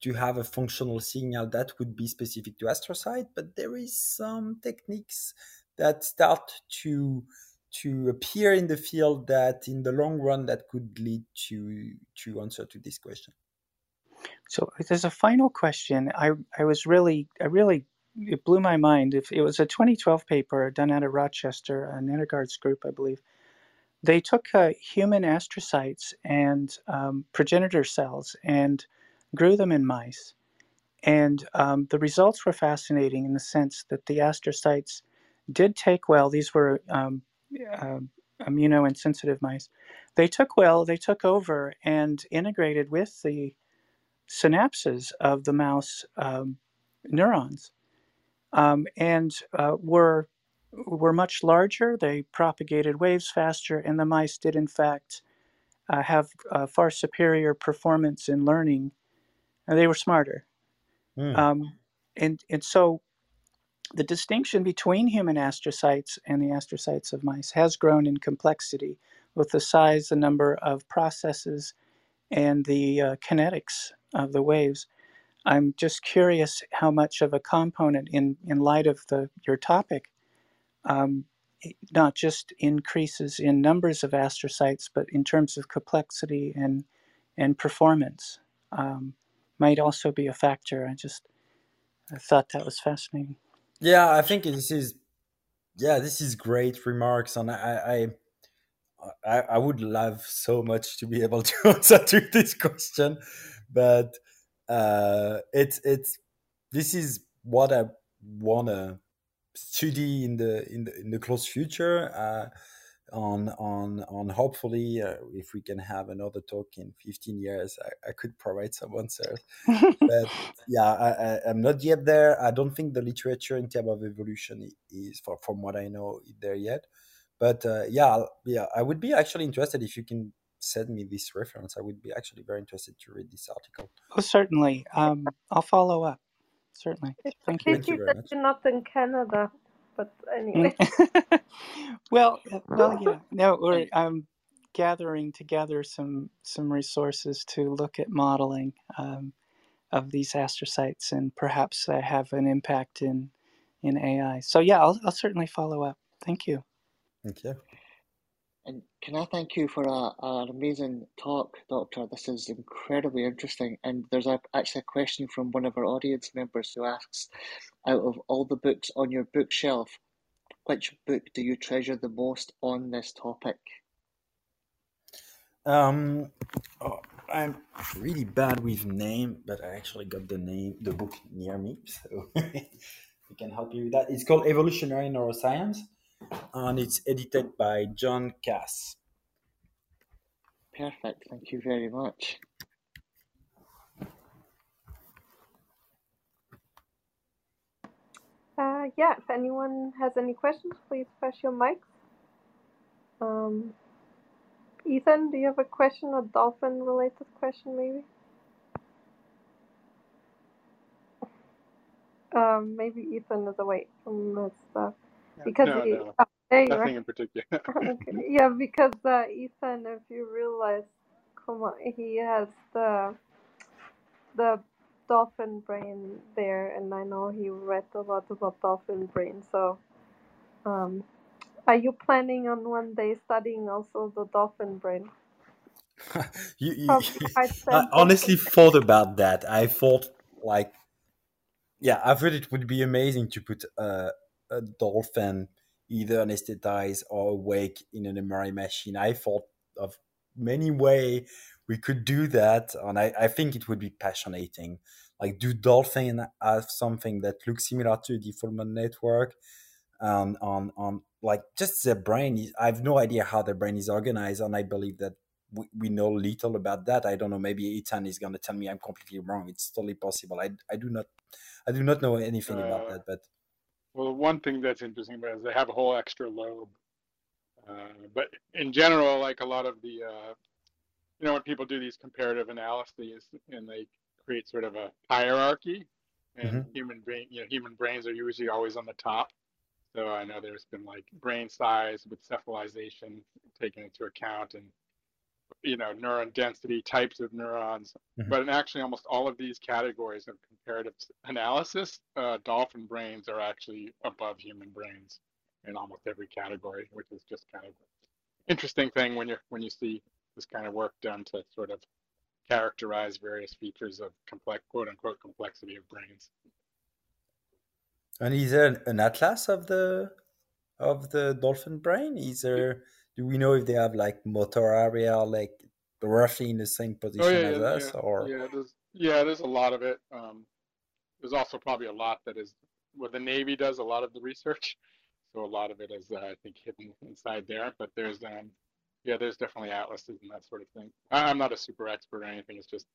to have a functional signal that would be specific to astrocyte. But there is some techniques that start to to appear in the field that in the long run that could lead to to answer to this question? So there's a final question. I i was really i really it blew my mind. If it was a 2012 paper done out of rochester a Nedergaard's group i believe they took uh, human astrocytes and um, progenitor cells and grew them in mice. And um, the results were fascinating in the sense that the astrocytes did take well. These were um, uh, immunoinsensitive mice. They took well, they took over and integrated with the synapses of the mouse um, neurons um, and uh, were, were much larger. They propagated waves faster, and the mice did, in fact, uh, have far superior performance in learning. And they were smarter. Mm. and, and so the distinction between human astrocytes and the astrocytes of mice has grown in complexity with the size, the number of processes, and the uh, kinetics of the waves. I'm just curious how much of a component, in, in light of the, your topic, um, not just increases in numbers of astrocytes, but in terms of complexity and, and performance, um, might also be a factor. I just I thought that was fascinating. Yeah, I think this is yeah, this is great remarks, and I I I, I would love so much to be able to answer to this question, but uh, it's it's this is what I wanna study in the in the in the close future. Uh, on on on hopefully uh, if we can have another talk in 15 years i, I could provide some answers. But yeah I, I, am not yet there. I don't think the literature in terms of evolution is for, from what i know there yet. But uh, yeah yeah i would be actually interested if you can send me this reference. I would be actually very interested to read this article. Oh certainly. Um, i'll follow up. Certainly. Thank you. Thank you very much. not in canada but anyway. well, well, yeah. No, we're I'm gathering together some some resources to look at modeling um, of these astrocytes and perhaps uh, have an impact in in AI. So yeah, I'll I'll certainly follow up. Thank you. Thank you. And can I thank you for a, an amazing talk, Doctor? This is incredibly interesting. And there's a, actually a question from one of our audience members who asks, out of all the books on your bookshelf, which book do you treasure the most on this topic? Um, oh, I'm really bad with name, but I actually got the name, the book near me, so we can help you with that. It's called Evolutionary Neuroscience and it's edited by Jon Kaas. Perfect. Thank you very much. Uh, yeah, if anyone has any questions, please press your mics. Um, Ethan, do you have a question, a dolphin related question, maybe? Um, maybe Ethan is away from his stuff because no, he, no, oh, nothing are. in particular. okay. Yeah, because uh, Ethan, if you realize, come on, he has the the dolphin brain there, and I know he read a lot about dolphin brain. So, um, are you planning on one day studying also the dolphin brain? you, you, I honestly thought about that. I thought like, yeah, I've thought it would be amazing to put a, a dolphin either anesthetized or awake in an MRI machine. I thought of many way we could do that, and I, I think it would be passionating. Like, do dolphin have something that looks similar to a default mode network? Um, on on like just the brain. Is, I have no idea how the brain is organized, and I believe that we, we know little about that. I don't know. Maybe Ethan is going to tell me I'm completely wrong. It's totally possible. I, I do not I do not know anything about Uh, that, but Well, one thing that's interesting about it is they have a whole extra lobe. Uh, but in general, like a lot of the, uh, you know, when people do these comparative analyses and they create sort of a hierarchy, and human brain, you know, human brains are usually always on the top. So I know there's been like brain size with cephalization taken into account, and you know, neuron density, types of neurons. Mhm. But in actually almost all of these categories of comparative analysis, uh, dolphin brains are actually above human brains in almost every category, which is just kind of interesting thing when you're when you see this kind of work done to sort of characterize various features of complex quote unquote complexity of brains. and is there an atlas of the of the dolphin brain? Is there do we know if they have like motor area like roughly in the same position Oh yeah, as yeah, us yeah, or yeah. There's yeah, there's a lot of it. Um, there's also probably a lot that is well, the Navy does a lot of the research, so a lot of it is uh, I think hidden inside there. But there's um, yeah, there's definitely atlases and that sort of thing. I, I'm not a super expert or anything. It's just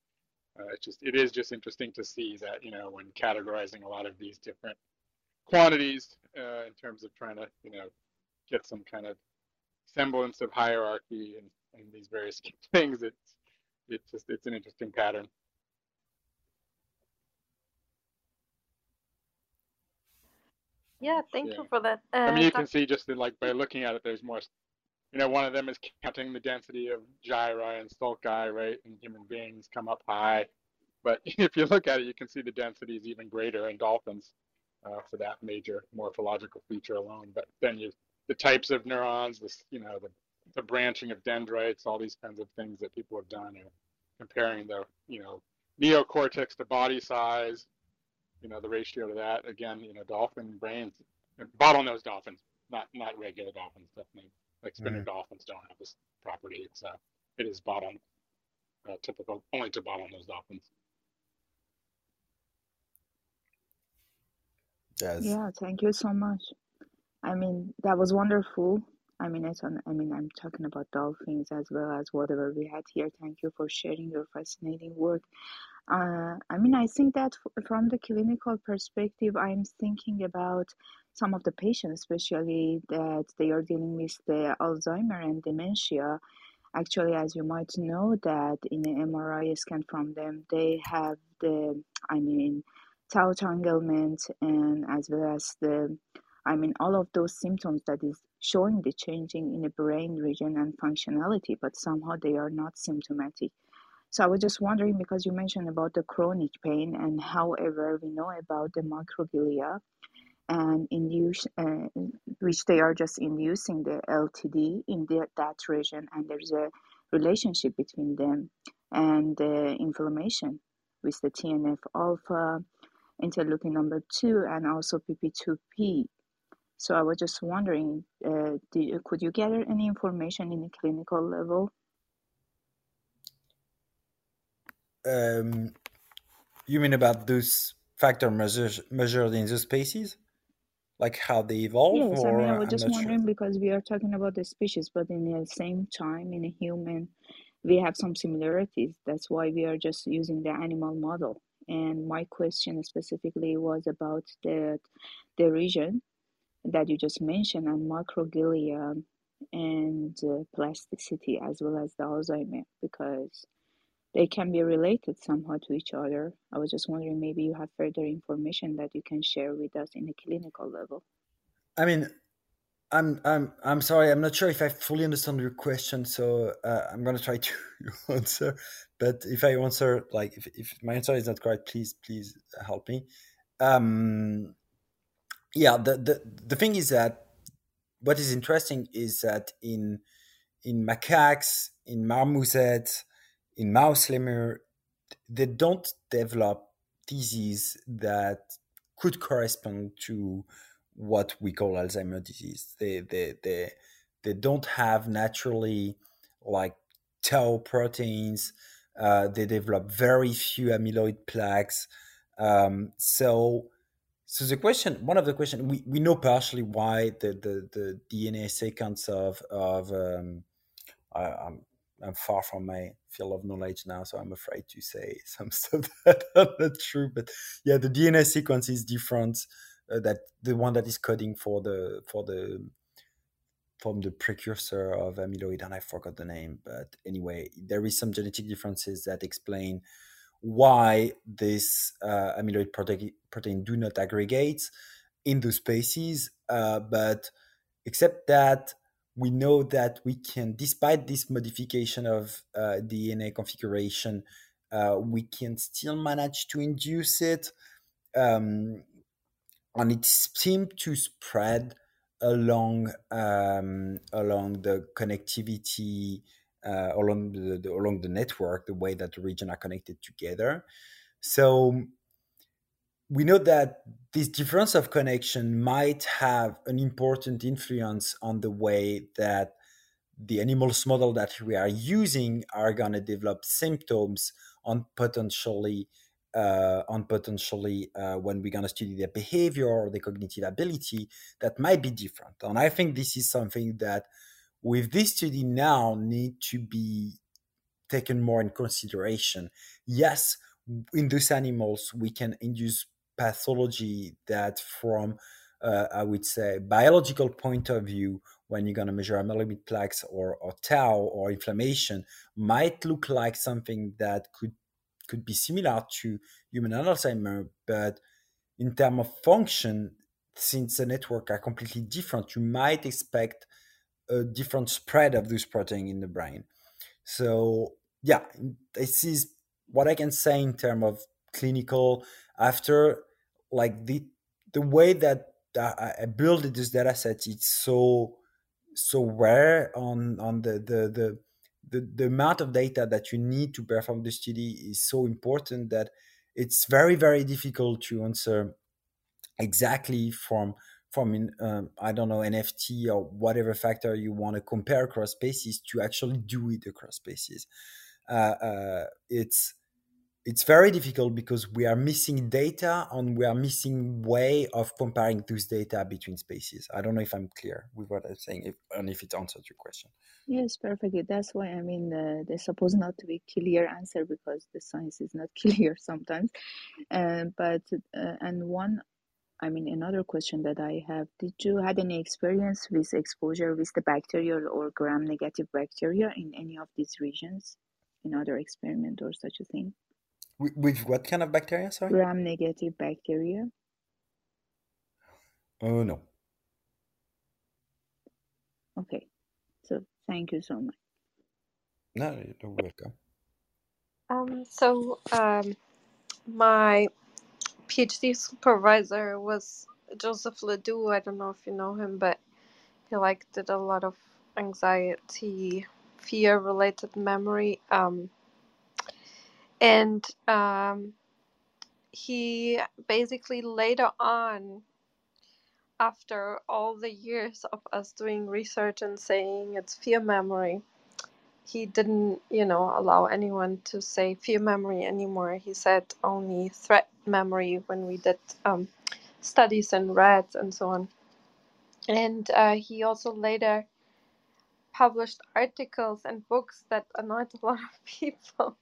uh, it's just it is just interesting to see that you know when categorizing a lot of these different quantities uh, in terms of trying to you know get some kind of semblance of hierarchy and, and these various things. It's it's just it's an interesting pattern. Yeah, thank Yeah. you for that. I Uh, mean, you can see just in, like by looking at it, there's more. You know, one of them is counting the density of gyri and sulci, right? And human beings come up high, but if you look at it, you can see the density is even greater in dolphins uh, for that major morphological feature alone. But then you, the types of neurons, this, you know, the the branching of dendrites, all these kinds of things that people have done, are comparing the, you know, neocortex to body size, you know, the ratio to that. Again, you know, dolphin brains, bottlenose dolphins, not not regular dolphins, definitely. Like spinner dolphins don't have this property. It's uh, it is bottom, uh, typical only to bottlenose dolphins. Yes. Yeah, thank you so much. I mean, that was wonderful. I mean, it's on, I mean, I'm talking about dolphins as well as whatever we had here. Thank you for sharing your fascinating work. Uh, I mean, I think that f- from the clinical perspective, I'm thinking about some of the patients, especially that they are dealing with the Alzheimer and dementia. Actually, as you might know, that in the MRI scan from them, they have the, I mean, tau tanglement and as well as the, I mean, all of those symptoms that is showing the changing in the brain region and functionality, but somehow they are not symptomatic. So I was just wondering because you mentioned about the chronic pain and however we know about the microglia and induce uh, which they are just inducing the LTD in the, that region and there's a relationship between them and the inflammation with the TNF alpha, interleukin number 2 and also PP2P. So I was just wondering, uh, do could you gather any information in a clinical level? Um, you mean about those factor measures measured in the species, like how they evolve, Yes, I mean, I was I'm just not sure. wondering because we are talking about the species, but in the same time, in a human, we have some similarities. That's why we are just using the animal model. And my question specifically was about the the region that you just mentioned and microglia and uh, plasticity as well as the Alzheimer because they can be related somehow to each other. I was just wondering maybe you have further information that you can share with us in a clinical level. I mean, I'm I'm I'm sorry. I'm not sure if I fully understand your question, so uh, I'm gonna try to answer. But if I answer like if, if my answer is not correct, please please help me. Um, yeah, the, the the thing is that what is interesting is that in in macaques, in marmosets, in mouse lemur, they don't develop disease that could correspond to what we call Alzheimer disease. They they they they don't have naturally like tau proteins. Uh, they develop very few amyloid plaques. Um, so so the question, one of the questions, we, we know partially why the, the, the DNA sequence of of um, I, I'm I'm far from my field of knowledge now, so I'm afraid to say some stuff that are not true. But yeah, the DNA sequence is different. Uh, that the one that is coding for the for the from the precursor of amyloid, and I forgot the name. But anyway, there is some genetic differences that explain why this uh, amyloid protein, protein do not aggregate in those spaces. Uh, but except that we know that we can, despite this modification of uh, DNA configuration, uh, we can still manage to induce it. Um, and it seemed to spread along um, along the connectivity uh, along the, the, along the network, the way that the region are connected together. So we know that this difference of connection might have an important influence on the way that the animals model that we are using are going to develop symptoms on potentially uh, on potentially uh, when we're going to study their behavior or their cognitive ability that might be different. And I think this is something that with this study now need to be taken more in consideration. Yes, in those animals we can induce pathology that from uh, I would say biological point of view, when you're going to measure amyloid plaques or, or tau or inflammation, might look like something that could could be similar to human Alzheimer, but in terms of function, since the network are completely different, you might expect a different spread of this protein in the brain. So yeah, this is what I can say in terms of clinical. After like the the way that uh, I build this data set, it's so so rare on on the the the the, the amount of data that you need to perform the study is so important that it's very very difficult to answer exactly from from um, I don't know NFT or whatever factor you want to compare across spaces to actually do it across spaces. Uh, uh, it's it's very difficult because we are missing data and we are missing way of comparing those data between spaces. I don't know if I'm clear with what I'm saying if, and if it answers your question. Yes, perfectly. That's why I mean uh, there's supposed not to be clear answer because the science is not clear sometimes. Uh, but uh, and one, I mean another question that I have: Did you had any experience with exposure with the bacterial or gram-negative bacteria in any of these regions, in other experiment or such a thing? With, with what kind of bacteria? Sorry. Gram-negative bacteria. Oh no. Okay, so thank you so much. No, you're welcome. Um, so um, my PhD supervisor was Joseph LeDoux. I don't know if you know him, but he like did a lot of anxiety, fear related memory. Um, and um, he basically later on after all the years of us doing research and saying it's fear memory he didn't you know allow anyone to say fear memory anymore he said only threat memory when we did um, studies in rats and so on and uh, he also later published articles and books that annoyed a lot of people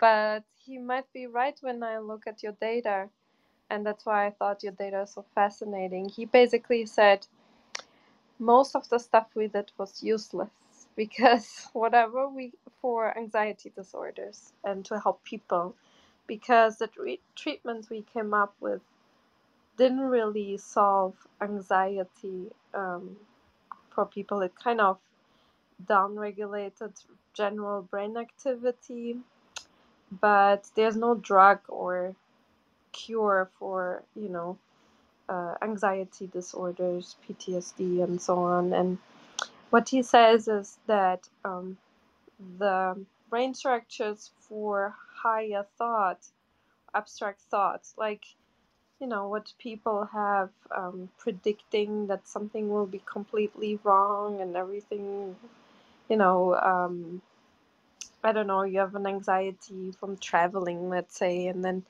but he might be right when I look at your data. And that's why I thought your data is so fascinating. He basically said most of the stuff we did was useless because whatever we for anxiety disorders and to help people because the tre- treatments we came up with didn't really solve anxiety um, for people. It kind of downregulated general brain activity but there's no drug or cure for you know uh, anxiety disorders ptsd and so on and what he says is that um, the brain structures for higher thought abstract thoughts like you know what people have um, predicting that something will be completely wrong and everything you know um, I don't know, you have an anxiety from traveling, let's say, and then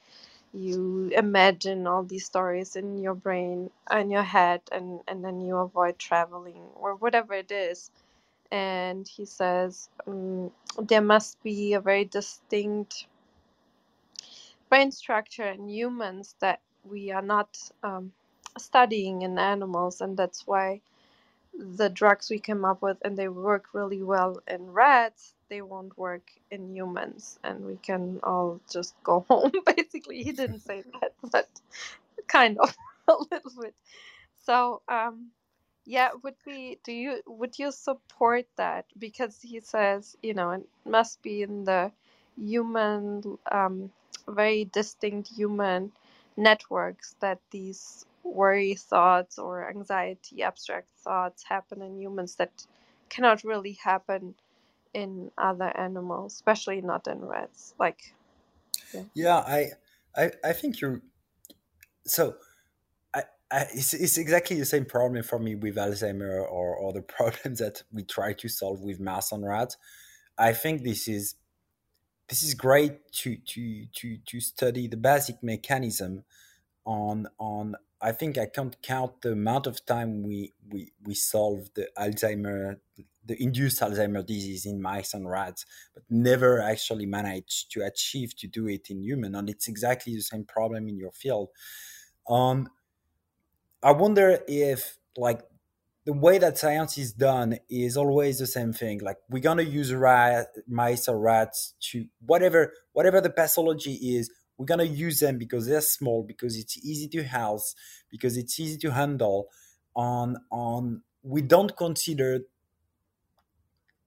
you imagine all these stories in your brain in your head and and then you avoid traveling or whatever it is. And he says um, there must be a very distinct brain structure in humans that we are not um, studying in animals and that's why the drugs we came up with and they work really well in rats they won't work in humans and we can all just go home. Basically he didn't say that but kind of a little bit. So um yeah would be do you would you support that? Because he says you know it must be in the human um very distinct human networks that these worry thoughts or anxiety abstract thoughts happen in humans that cannot really happen in other animals, especially not in rats. Like, yeah, yeah I, I, I think you're. So, I, I, it's, it's exactly the same problem for me with Alzheimer or other problems that we try to solve with mouse and rats. I think this is this is great to to to to study the basic mechanism on on I think I can't count the amount of time we we we solved the Alzheimer the induced Alzheimer disease in mice and rats, but never actually managed to achieve to do it in human. And it's exactly the same problem in your field. Um, I wonder if like the way that science is done is always the same thing. Like we're gonna use rat, mice or rats to whatever whatever the pathology is. we're gonna use them because they're small, because it's easy to house, because it's easy to handle. On on, we don't consider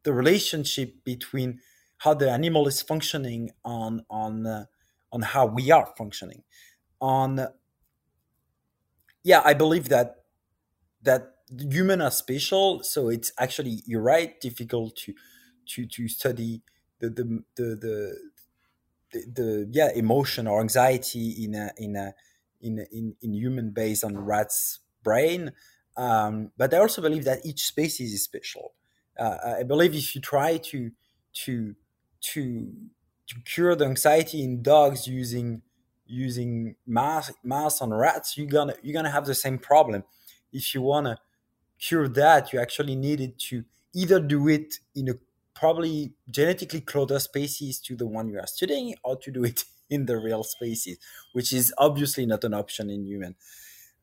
the relationship between how the animal is functioning on on uh, on how we are functioning on yeah i believe that that human are special so it's actually you're right difficult to to to study the the the the, the, the yeah emotion or anxiety in a in a in in, in human based on rat's brain. Um, but i also believe that each species is special. Uh, i believe if you try to to to to cure the anxiety in dogs using using mouse mouse on rats you're gonna you're gonna have the same problem. If you want to cure that you actually needed to either do it in a probably genetically closer species to the one you are studying or to do it in the real species which is obviously not an option in human.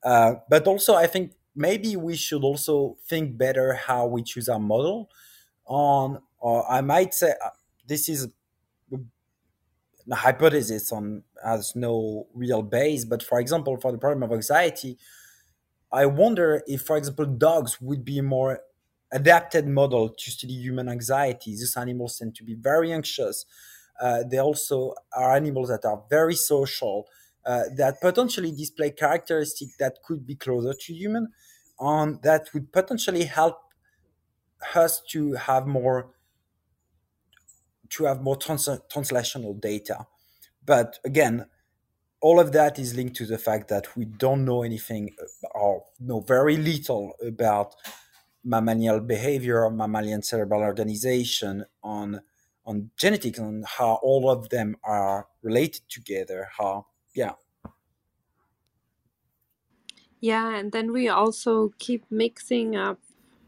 Uh, but also i think maybe we should also think better how we choose our model on or i might say uh, this is a hypothesis on has no real base but for example for the problem of anxiety i wonder if for example dogs would be a more adapted model to study human anxiety these animals tend to be very anxious uh, they also are animals that are very social uh, that potentially display characteristics that could be closer to human and that would potentially help us to have more to have more trans- translational data. But again, all of that is linked to the fact that we don't know anything or know very little about mammalian behavior, mammalian cerebral organization, on on genetics, on how all of them are related together. How yeah. Yeah, and then we also keep mixing up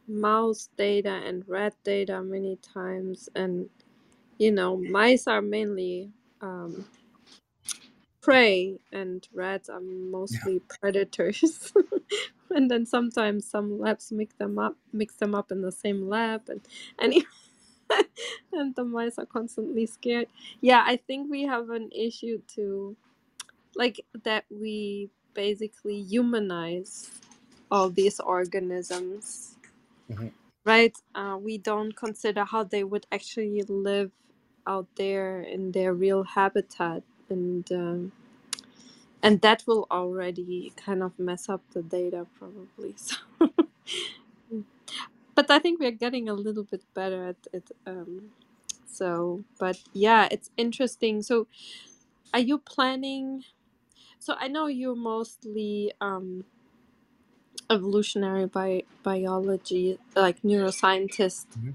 mouse data and rat data many times and you know, mice are mainly um, prey and rats are mostly yeah. predators. and then sometimes some labs mix them up, mix them up in the same lab, and and and the mice are constantly scared. Yeah, I think we have an issue to, like that we basically humanize all these organisms. Mm-hmm. Right? Uh, we don't consider how they would actually live out there in their real habitat and um, and that will already kind of mess up the data probably so. But i think we're getting a little bit better at it um, so but yeah it's interesting. So are you planning so i know you're mostly um, evolutionary bi- biology like neuroscientist. Mm-hmm.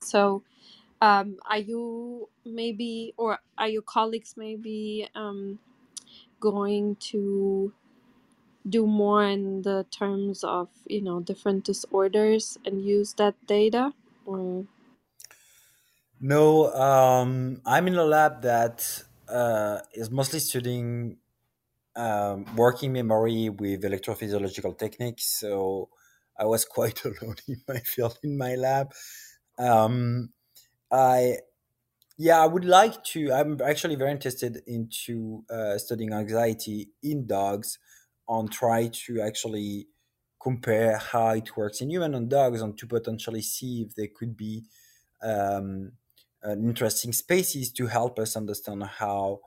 so um, are you maybe, or are your colleagues maybe um, going to do more in the terms of you know different disorders and use that data, or No, um, I'm in a lab that uh, is mostly studying um, working memory with electrophysiological techniques. So I was quite alone in my field in my lab. Um, I yeah, I would like to. I'm actually very interested into uh, studying anxiety in dogs, and try to actually compare how it works in human and dogs, and to potentially see if there could be um, an interesting species to help us understand how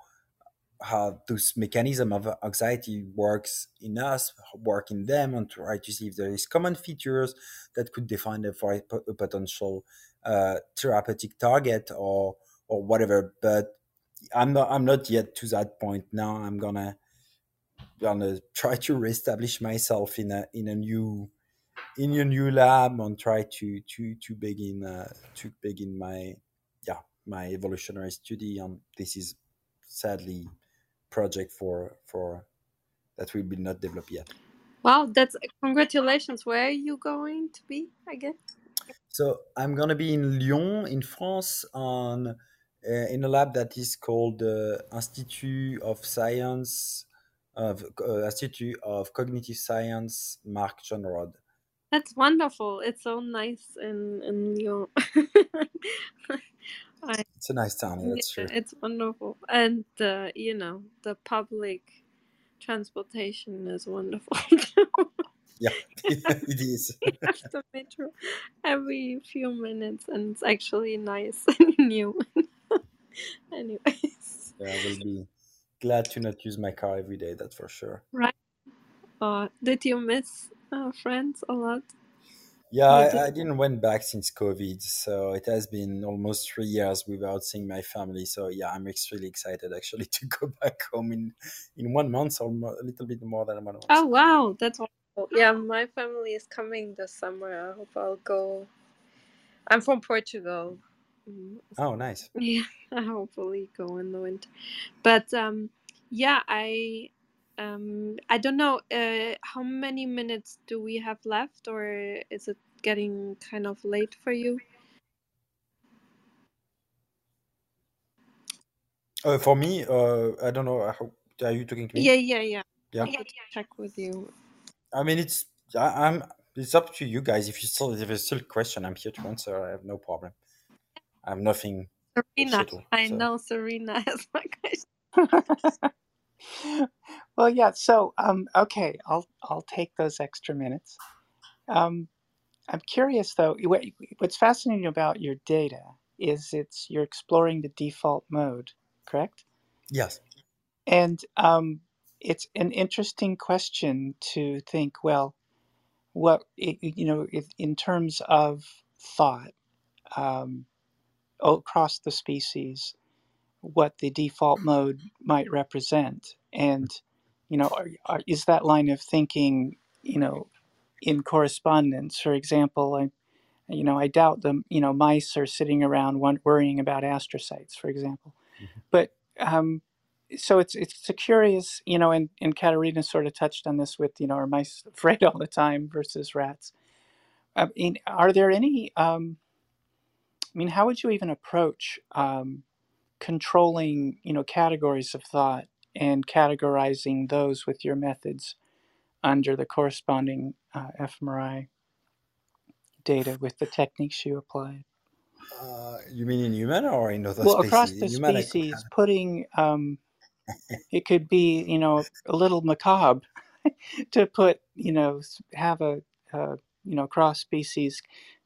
how this mechanism of anxiety works in us, work in them, and try to see if there is common features that could define for a potential uh, therapeutic target or or whatever. But I'm not I'm not yet to that point now. I'm gonna gonna try to reestablish myself in a in a new in a new lab and try to to to begin uh, to begin my yeah my evolutionary study and this is sadly project for for that will be not developed yet wow that's congratulations where are you going to be again so I'm gonna be in Lyon, in France, on uh, in a lab that is called uh, Institute of Science of uh, Institute of Cognitive Science, Marc Jeannerod. That's wonderful. It's so nice in in Lyon. I It's a nice town. Yeah, that's true. it's wonderful, and the you know the public transportation is wonderful. Yeah, it is. Have the metro every few minutes, and it's actually nice and new. Anyways, Yeah, I will be glad to not use my car every day. That's for sure. right? Uh, did you miss uh, friends a lot? Yeah, I, I didn't went back since COVID, so it has been almost three years without seeing my family. So yeah, I'm extremely excited actually to go back home in in one month or a little bit more than one month. Oh wow, that's. Yeah, my family is coming this summer. I hope I'll go. I'm from Portugal. Mm, Oh, nice. Yeah, I hopefully go in the winter. But um, yeah, I um, I don't know. Uh, how many minutes do we have left, or is it getting kind of late for you? Uh, for me, uh, I don't know. Are you talking to me? Yeah, yeah, yeah. Yeah. I wanted to check with you. I mean, it's I, I'm. It's up to you guys. If you still if there's still a question, I'm here to answer. I have no problem. I have nothing Serena, settled. I So know Serena has my question. well, yeah. So, um, okay, I'll I'll take those extra minutes. Um, I'm curious though. what- What's fascinating about your data is it's you're exploring the default mode, correct? yes, And um, it's an interesting question to think. Well, what i- you know, if, in terms of thought um, across the species, what the default mode might represent, and you know, are, are, is that line of thinking, you know, in correspondence? For example, I, you know, I doubt the you know mice are sitting around one, worrying about astrocytes, for example. Mhm. But um, so it's it's a curious, you know, and and Katerina sort of touched on this with you know, are mice afraid all the time versus rats? I mean, are there any? Um, I mean, how would you even approach um, controlling, you know, categories of thought and categorizing those with your methods under the corresponding uh, fMRI data with the techniques you applied? uh, you mean in human or in other Well, species? Well, across the human, I could species, putting um, it could be, you know, a little macabre to put, you know, have a, you know, cross species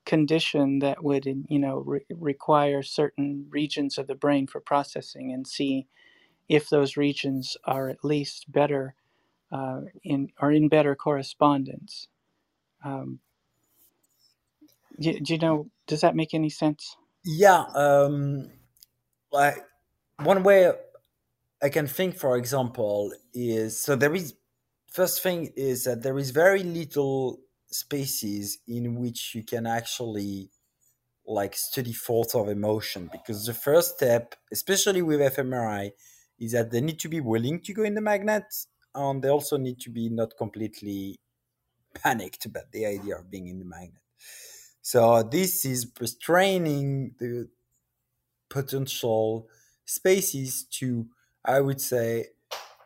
condition that would, you know, re- require certain regions of the brain for processing and see if those regions are at least better uh, in are in better correspondence. Um, do, do you know? Does that make any sense? Yeah, um, like one way I can think, for example, is so there is first thing is that there is very little spaces in which you can actually like study thoughts of emotion because the first step, especially with fMRI, is that they need to be willing to go in the magnet and they also need to be not completely panicked about the idea of being in the magnet. So this is restraining the potential spaces to, I would say,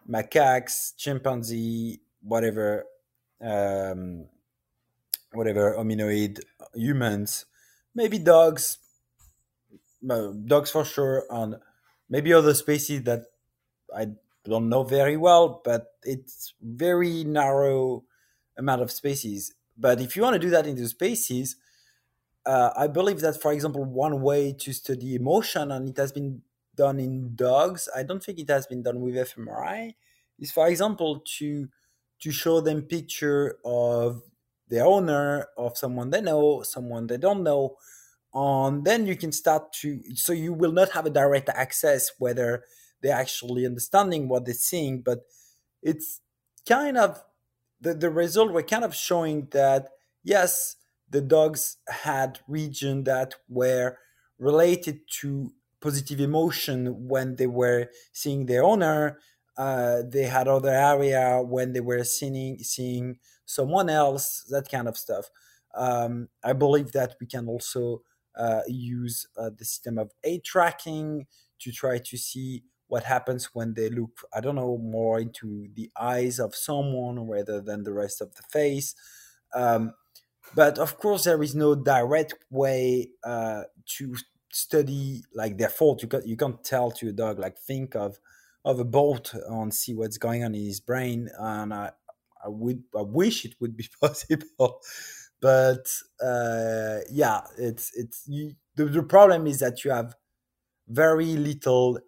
macaques, chimpanzee, whatever, um, whatever hominoid humans, maybe dogs, dogs for sure, and maybe other species that I don't know very well, but it's very narrow amount of species. But if you want to do that into species, uh, I believe that, for example, one way to study emotion, and it has been done in dogs, I don't think it has been done with fMRI, is, for example, to to show them picture of the owner of someone they know, someone they don't know, and then you can start to. So you will not have a direct access whether they're actually understanding what they're seeing, but it's kind of the, the result we're kind of showing that yes the dogs had region that were related to positive emotion when they were seeing their owner uh, they had other area when they were seeing seeing someone else that kind of stuff. Um, i believe that we can also uh, use uh, the system of eye tracking to try to see what happens when they look i don't know more into the eyes of someone rather than the rest of the face. Um, but of course there is no direct way uh, to study like their fault. You can't you can't tell to a dog like think of of a bolt and see what's going on in his brain. And I I would I wish it would be possible, but uh, yeah, it's it's you, the the problem is that you have very little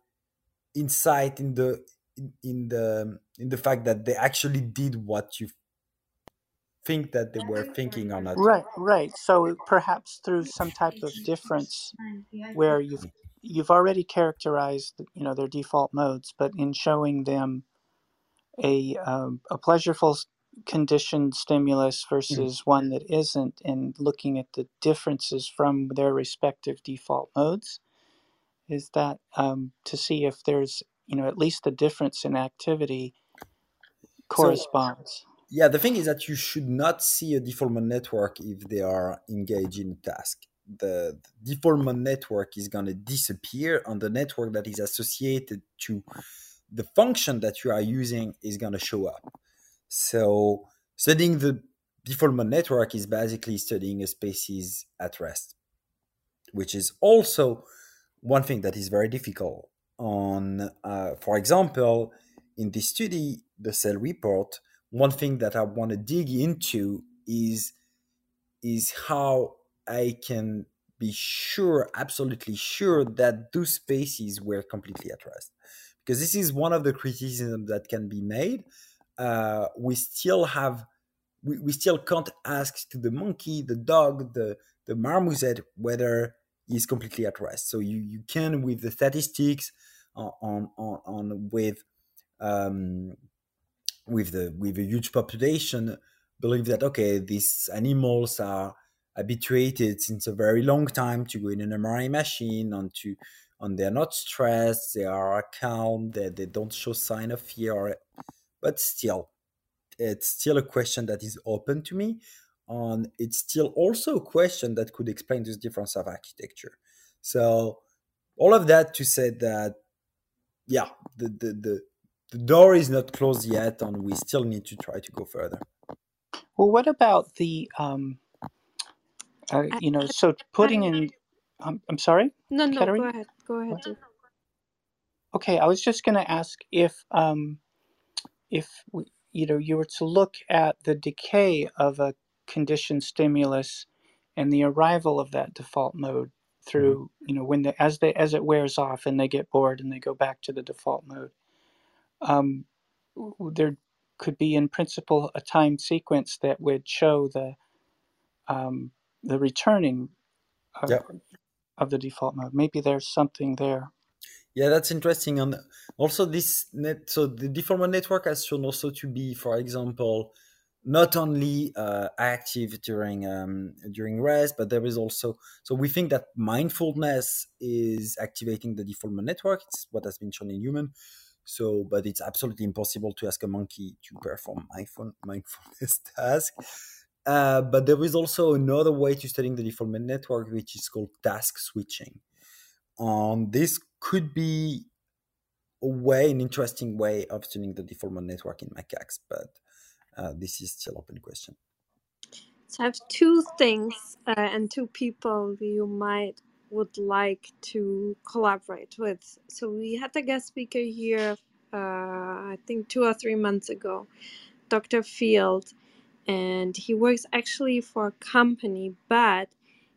insight in the in, in the in the fact that they actually did what you think that they were thinking or not. Right, right. So perhaps through some type of difference where you've you've already characterized you know their default modes, but in showing them a um, a pleasureful conditioned stimulus Mm. versus one that isn't, and looking at the differences from their respective default modes, is that um, to see if there's you know at least a difference in activity So corresponds. Yeah, the thing is that you should not see a default mode network if they are engaged in a task. The, the default mode network is going to disappear, and the network that is associated to the function that you are using is going to show up. So studying the default mode network is basically studying a species at rest, which is also one thing that is very difficult. On, uh, for example, in this study, the cell report, one thing that I want to dig into is is how I can be sure, absolutely sure, that those spaces were completely at rest. Because this is one of the criticisms that can be made. Uh, we still have, we, we still can't ask to the monkey, the dog, the the marmoset whether he's completely at rest. So you you can with the statistics on on, on, on with um, with the with a huge population believe that okay these animals are habituated since a very long time to go in an MRI machine and to and they're not stressed they are calm they, they don't show sign of fear but still it's still a question that is open to me and it's still also a question that could explain this difference of architecture. So all of that to say that yeah the the, the the door is not closed yet and we still need to try to go further Well, what about the um, uh, you know, so putting in, um, I'm sorry, no, no, go ahead. Go ahead. What? Okay, I was just going to ask if, um, if we, you know, you were to look at the decay of a conditioned stimulus and the arrival of that default mode through, you know, when the as they as it wears off and they get bored and they go back to the default mode. Um, there could be, in principle, a time sequence that would show the um, the returning of, yeah of the default mode. Maybe there's something there. yeah that's interesting and also this net so the default mode network has shown also to be for example not only uh, active during um, during rest but there is also so we think that mindfulness is activating the default mode network it's what has been shown in human so but it's absolutely impossible to ask a monkey to perform mindful, mindfulness task uh, but there is also another way to studying the default network which is called task switching um, this could be a way, an interesting way of tuning the default mode network in macaques, but uh, this is still open question. So I have two things uh, and two people you might would like to collaborate with. So we had a guest speaker here, uh, I think two or three months ago, Dr. Field, and he works actually for a company, but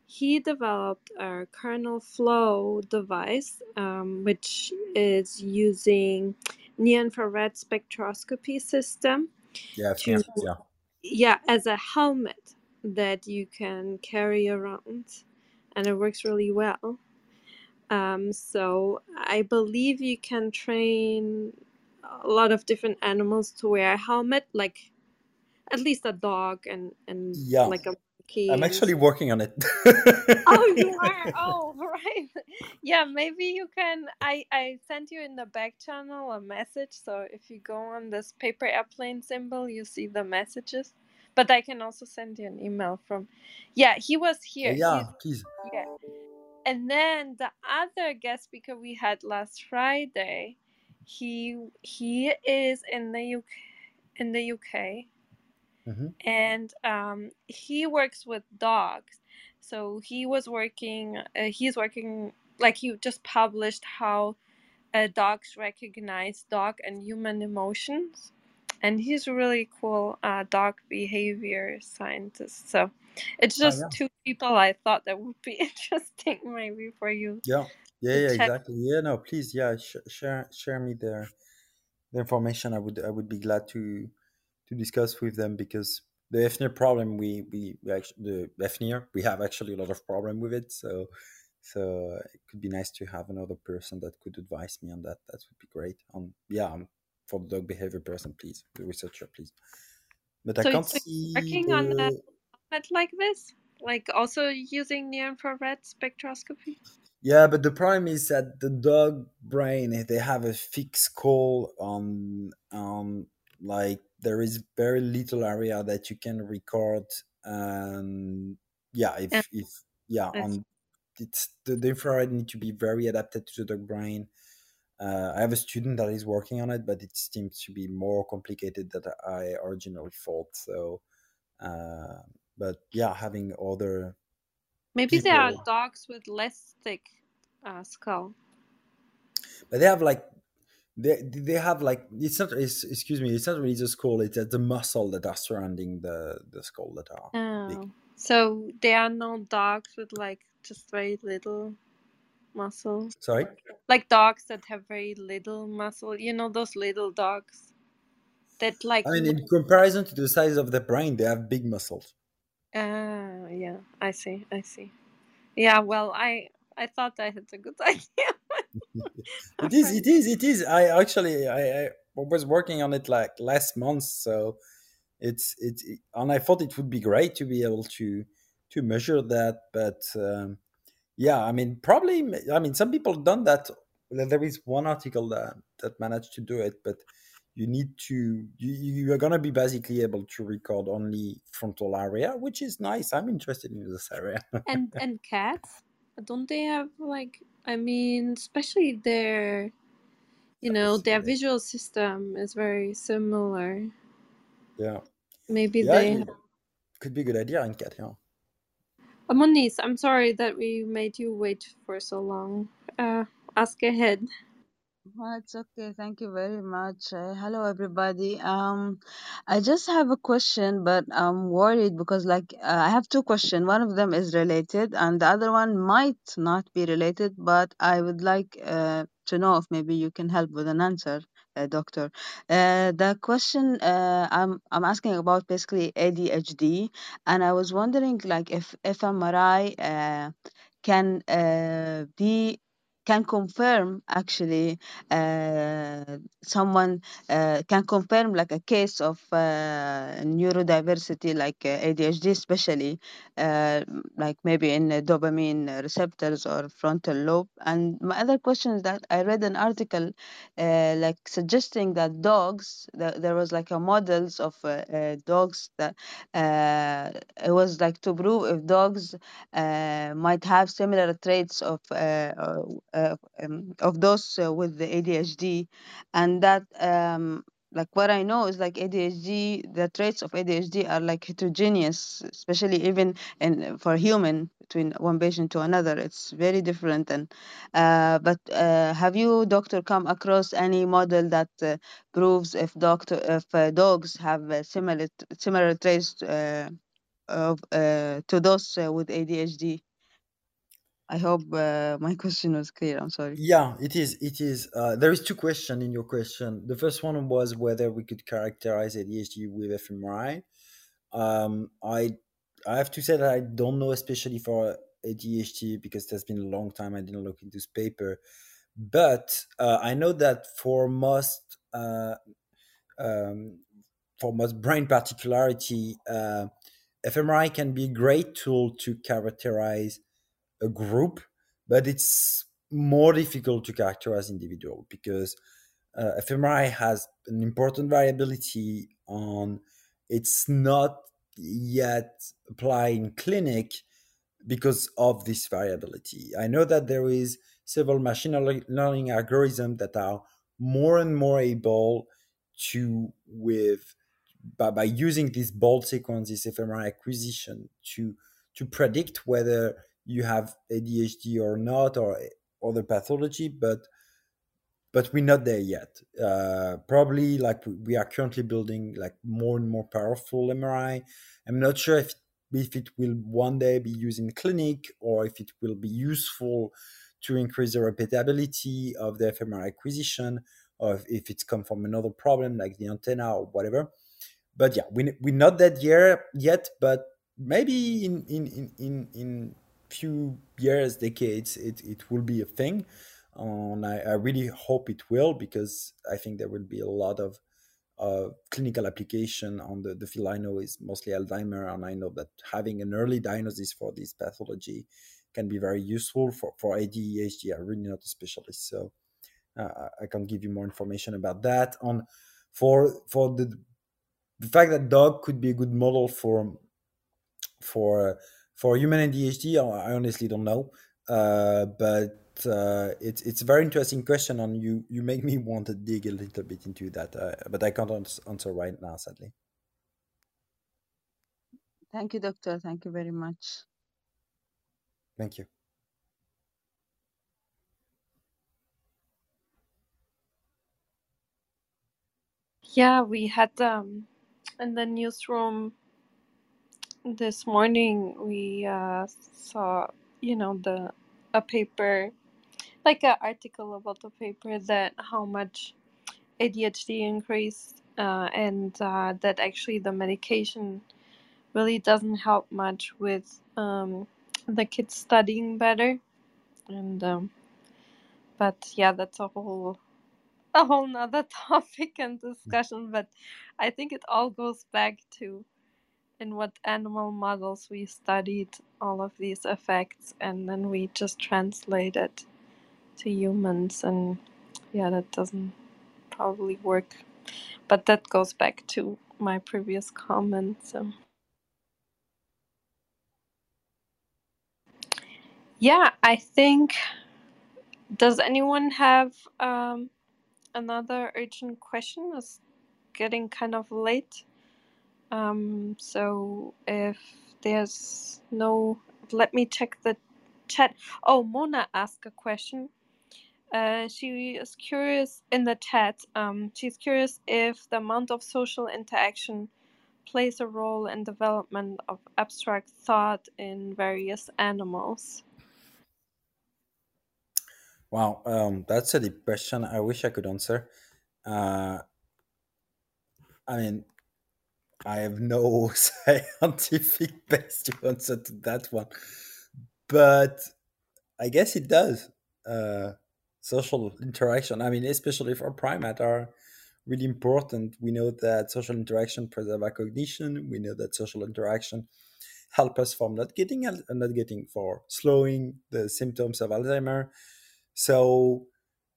he developed a kernel flow device, um, which is using near infrared spectroscopy system Yeah, to seen, yeah. yeah as a helmet that you can carry around and it works really well um, so i believe you can train a lot of different animals to wear a helmet like at least a dog and and Yeah, like a monkey I'm actually working on it. Oh, you are. Oh, right. Yeah, maybe you can. I I sent you in the back channel a message, so if you go on this paper airplane symbol, you see the messages. But I can also send you an email from. Yeah, he was here. He's yeah, please. yeah. And then the other guest speaker we had last Friday, he he is in the UK in the UK hmm and um, he works with dogs. So he was working. Uh, he's working like he just published how uh, dogs recognize dog and human emotions and he's a really cool uh, dog behavior scientist so it's Ah, just yeah. two people i thought that would be interesting maybe for you Yeah, yeah, yeah, exactly. Yeah, no, please, yeah, sh- share share me the the information. I would I would be glad to to discuss with them because the FNIR problem we we, we actually the FNIR we have actually a lot of problem with it. So so it could be nice to have another person that could advise me on that. That would be great. Um, yeah, um, for the dog behavior person, please, the researcher, please. But I can't see working on a the like this like also using near infrared spectroscopy Yeah, but the problem is that the dog brain eh, they have a fixed call on on like there is very little area that you can record and yeah yeah if if yeah on it's the, the infrared need to be very adapted to the dog brain. Uh, I have a student that is working on it, but it seems to be more complicated than I originally thought. So, uh, but yeah, having other maybe there are dogs with less thick uh, skull. But they have like they they have like it's not it's, excuse me it's not really the skull it's uh, the muscle that are surrounding the the skull that are big. oh so there are no dogs with like just very little muscle sorry like dogs that have very little muscle you know those little dogs that like i mean in comparison to the size of the brain they have big muscles. Ah yeah i see i see. Yeah well i i thought i had a good idea. It is it is it is. I actually i i was working on it like last month so it's it's and i thought it would be great to be able to to measure that but um yeah i mean probably i mean some people done that there is one article that that managed to do it but you need to you, you are going to be basically able to record only frontal area which is nice. I'm interested in this area. And and cats? Don't they have like i mean especially their you know their visual system is very similar. Yeah. Maybe yeah they have could be a good idea in cat yeah. Moniz, I'm sorry that we made you wait for so long. Uh, ask ahead. Oh, it's okay. Thank you very much. Uh, hello, everybody. Um, I just have a question, but I'm worried because, like, uh, I have two questions. One of them is related, and the other one might not be related. But I would like uh, to know if maybe you can help with an answer, uh, doctor. Uh, the question uh, I'm I'm asking about basically ADHD, and I was wondering, like, if fMRI uh, can uh, be can confirm actually uh, someone uh, can confirm like a case of uh, neurodiversity like uh, ADHD especially uh, like maybe in the dopamine receptors or frontal lobe. And my other question is that I read an article uh, like suggesting that dogs that there was like a models of uh, uh, dogs that uh, it was like to prove if dogs uh, might have similar traits of uh, uh, uh, um, of those uh, with the ADHD, and that um, like what I know is like ADHD, the traits of ADHD are like heterogeneous, especially even in for human between one patient to another. It's very different. And uh, but uh, have you, doctor, come across any model that uh, proves if doctor if uh, dogs have uh, similar similar traits uh, of uh, to those uh, with ADHD? I hope uh, my question was clear. I'm sorry. Yeah, it is. It is. Uh, there is two questions in your question. The first one was whether we could characterize ADHD with fMRI. Um, I I have to say that I don't know, especially for ADHD, because there's been a long time I didn't look into this paper. But uh, I know that for most uh, um, for most brain particularity, uh, fMRI can be a great tool to characterize a group, but it's more difficult to characterize individual because uh, fMRI has an important variability on it's not yet applied in clinic because of this variability. I know that there is several machine learning algorithms that are more and more able to with by, by using this BOLD sequence, this fMRI acquisition to to predict whether you have ADHD or not, or other pathology, but but we're not there yet. Uh, probably like we are currently building like more and more powerful MRI. I'm not sure if if it will one day be used in clinic or if it will be useful to increase the repeatability of the fMRI acquisition or if, it's come from another problem like the antenna or whatever. But yeah, we, we're not that year yet, but maybe in, in, in, in, in few years, decades, it, it will be a thing. And I, I really hope it will because I think there will be a lot of uh, clinical application on the, the field I know is mostly Alzheimer, and I know that having an early diagnosis for this pathology can be very useful for, for AD, ADHD. I'm really not a specialist, so uh, I can give you more information about that. On for for the the fact that dog could be a good model for for for human and ADHD, I honestly don't know, uh, but uh, it's it's a very interesting question, and you you make me want to dig a little bit into that, uh, but I can't answer right now, sadly. Thank you, doctor. Thank you very much. Thank you. Yeah, we had um in the newsroom this morning we uh, saw you know the a paper like an article about the paper that how much ADHD increased uh, and uh, that actually the medication really doesn't help much with um, the kids studying better. And um, but yeah that's a whole a whole nother topic and discussion but i think it all goes back to in what animal models we studied all of these effects and then we just translate it to humans and yeah that doesn't probably work. But that goes back to my previous comment so. Yeah i think does anyone have um, another urgent question? It's getting kind of late um, so if there's no let me check the chat oh mona asked a question uh, she is curious in the chat. Um, she's curious if the amount of social interaction plays a role in development of abstract thought in various animals. Wow, um, that's a deep question. I wish I could answer. Uh, I mean, I have no scientific base to answer to that one, but I guess it does. Uh, social interaction. I mean, especially for primate, are really important. We know that social interaction preserve our cognition. We know that social interaction help us from not getting not getting for slowing the symptoms of Alzheimer. So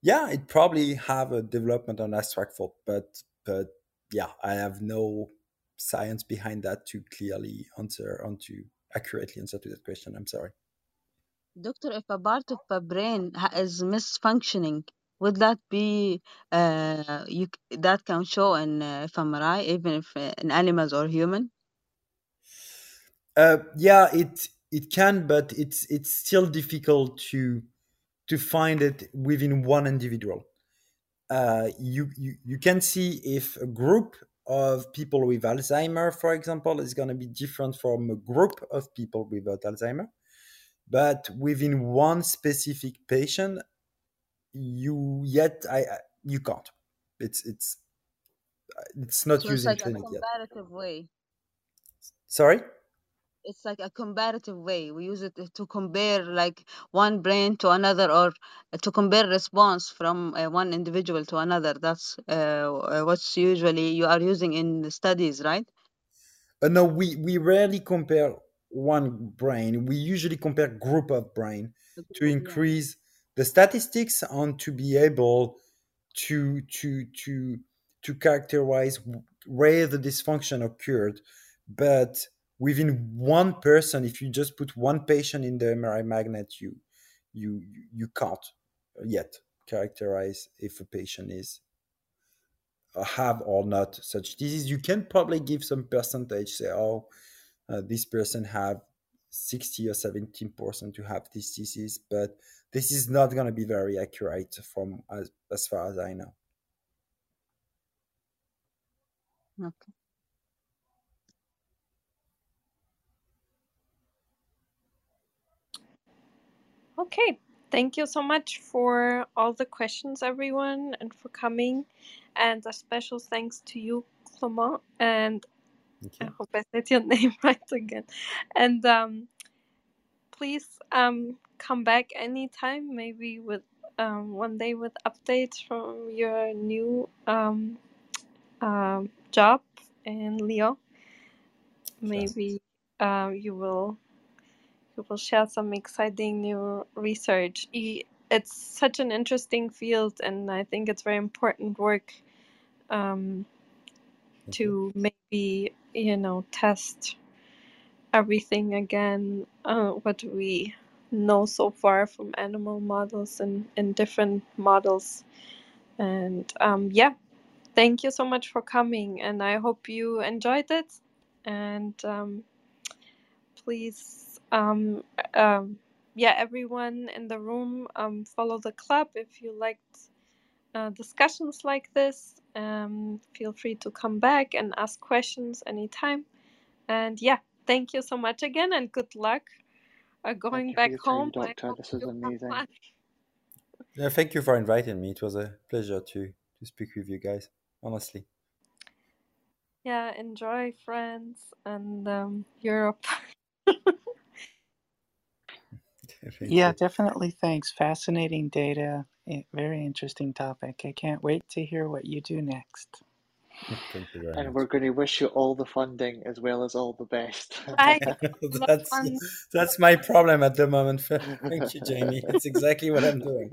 yeah, it probably have a development on thought, but but yeah, I have no science behind that to clearly answer on to accurately answer to that question. I'm sorry. Doctor, if a part of the brain is misfunctioning, would that be uh, you that can show in uh, fMRI, even if uh, in animals or human? Uh, yeah, it it can, but it's it's still difficult to to find it within one individual. Uh, you, you you can see if a group of people with Alzheimer, for example, is going to be different from a group of people without Alzheimer. But within one specific patient you yet i you can't. It's it's uh, it's not So it's in like a clinic yet. way. sorry It's like a comparative way. We use it to compare like one brain to another or to compare response from uh, one individual to another. That's uh, uh, what's usually you are using in the studies, right? uh, no we we rarely compare one brain we usually compare group of brain to increase the statistics and to be able to to to to characterize where the dysfunction occurred but within one person if you just put one patient in the mri magnet you you you can't yet characterize if a patient is uh, have or not such disease you can probably give some percentage say oh uh, this person have 60 or 17 percent to have this disease but this is not going to be very accurate from as, as far as I know. Okay. Okay, thank you so much for all the questions, everyone, and for coming. And a special thanks to you, Clement. And I hope I said your name right again. And um, please um, come back anytime, maybe with um, one day with updates from your new um, um, job in Lyon. Maybe uh, you will you will share some exciting new research. It's such an interesting field, and I think it's very important work um, to maybe you know test everything again uh, what we know so far from animal models and, and different models. And um, yeah thank you so much for coming and i hope you enjoyed it. And um, please um, um, yeah everyone in the room um, follow the club if you liked uh, discussions like this um, feel free to come back and ask questions anytime and yeah thank you so much again and good luck uh, going Thank back your time, home I Doctor. This was you have amazing. Yeah, thank you for inviting me. It was a pleasure to to speak with you guys. Honestly. yeah enjoy france and um, europe Thank Yeah, you. definitely. Thanks. Fascinating data. eh, Very interesting topic. I can't wait to hear what you do next. Thank you very And much. we're going to wish you all the funding as well as all the best. I love that's fun. that's my problem at the moment. Thank you, Jamie. That's exactly what I'm doing.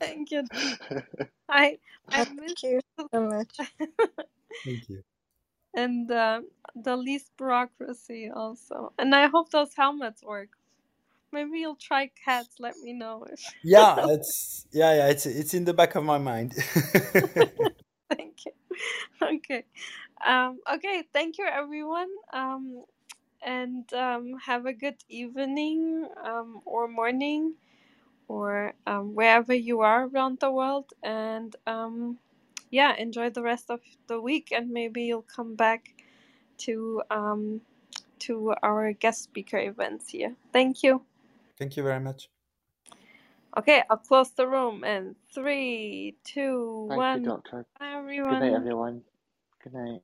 thank you i i miss Thank you so much. Thank you. and uh, the least bureaucracy also and i hope those helmets work maybe you'll try cats let me know if Yeah, it's yeah, yeah. It's it's in the back of my mind. thank you. Okay. Um okay thank you everyone. Um and um have a good evening um or morning or um, wherever you are around the world. And um yeah enjoy the rest of the week and maybe you'll come back to um to our guest speaker events here. Thank you Thank you very much. okay i'll close the room in three two Thank one you, Doctor. bye Good night, everyone everyone. Good night.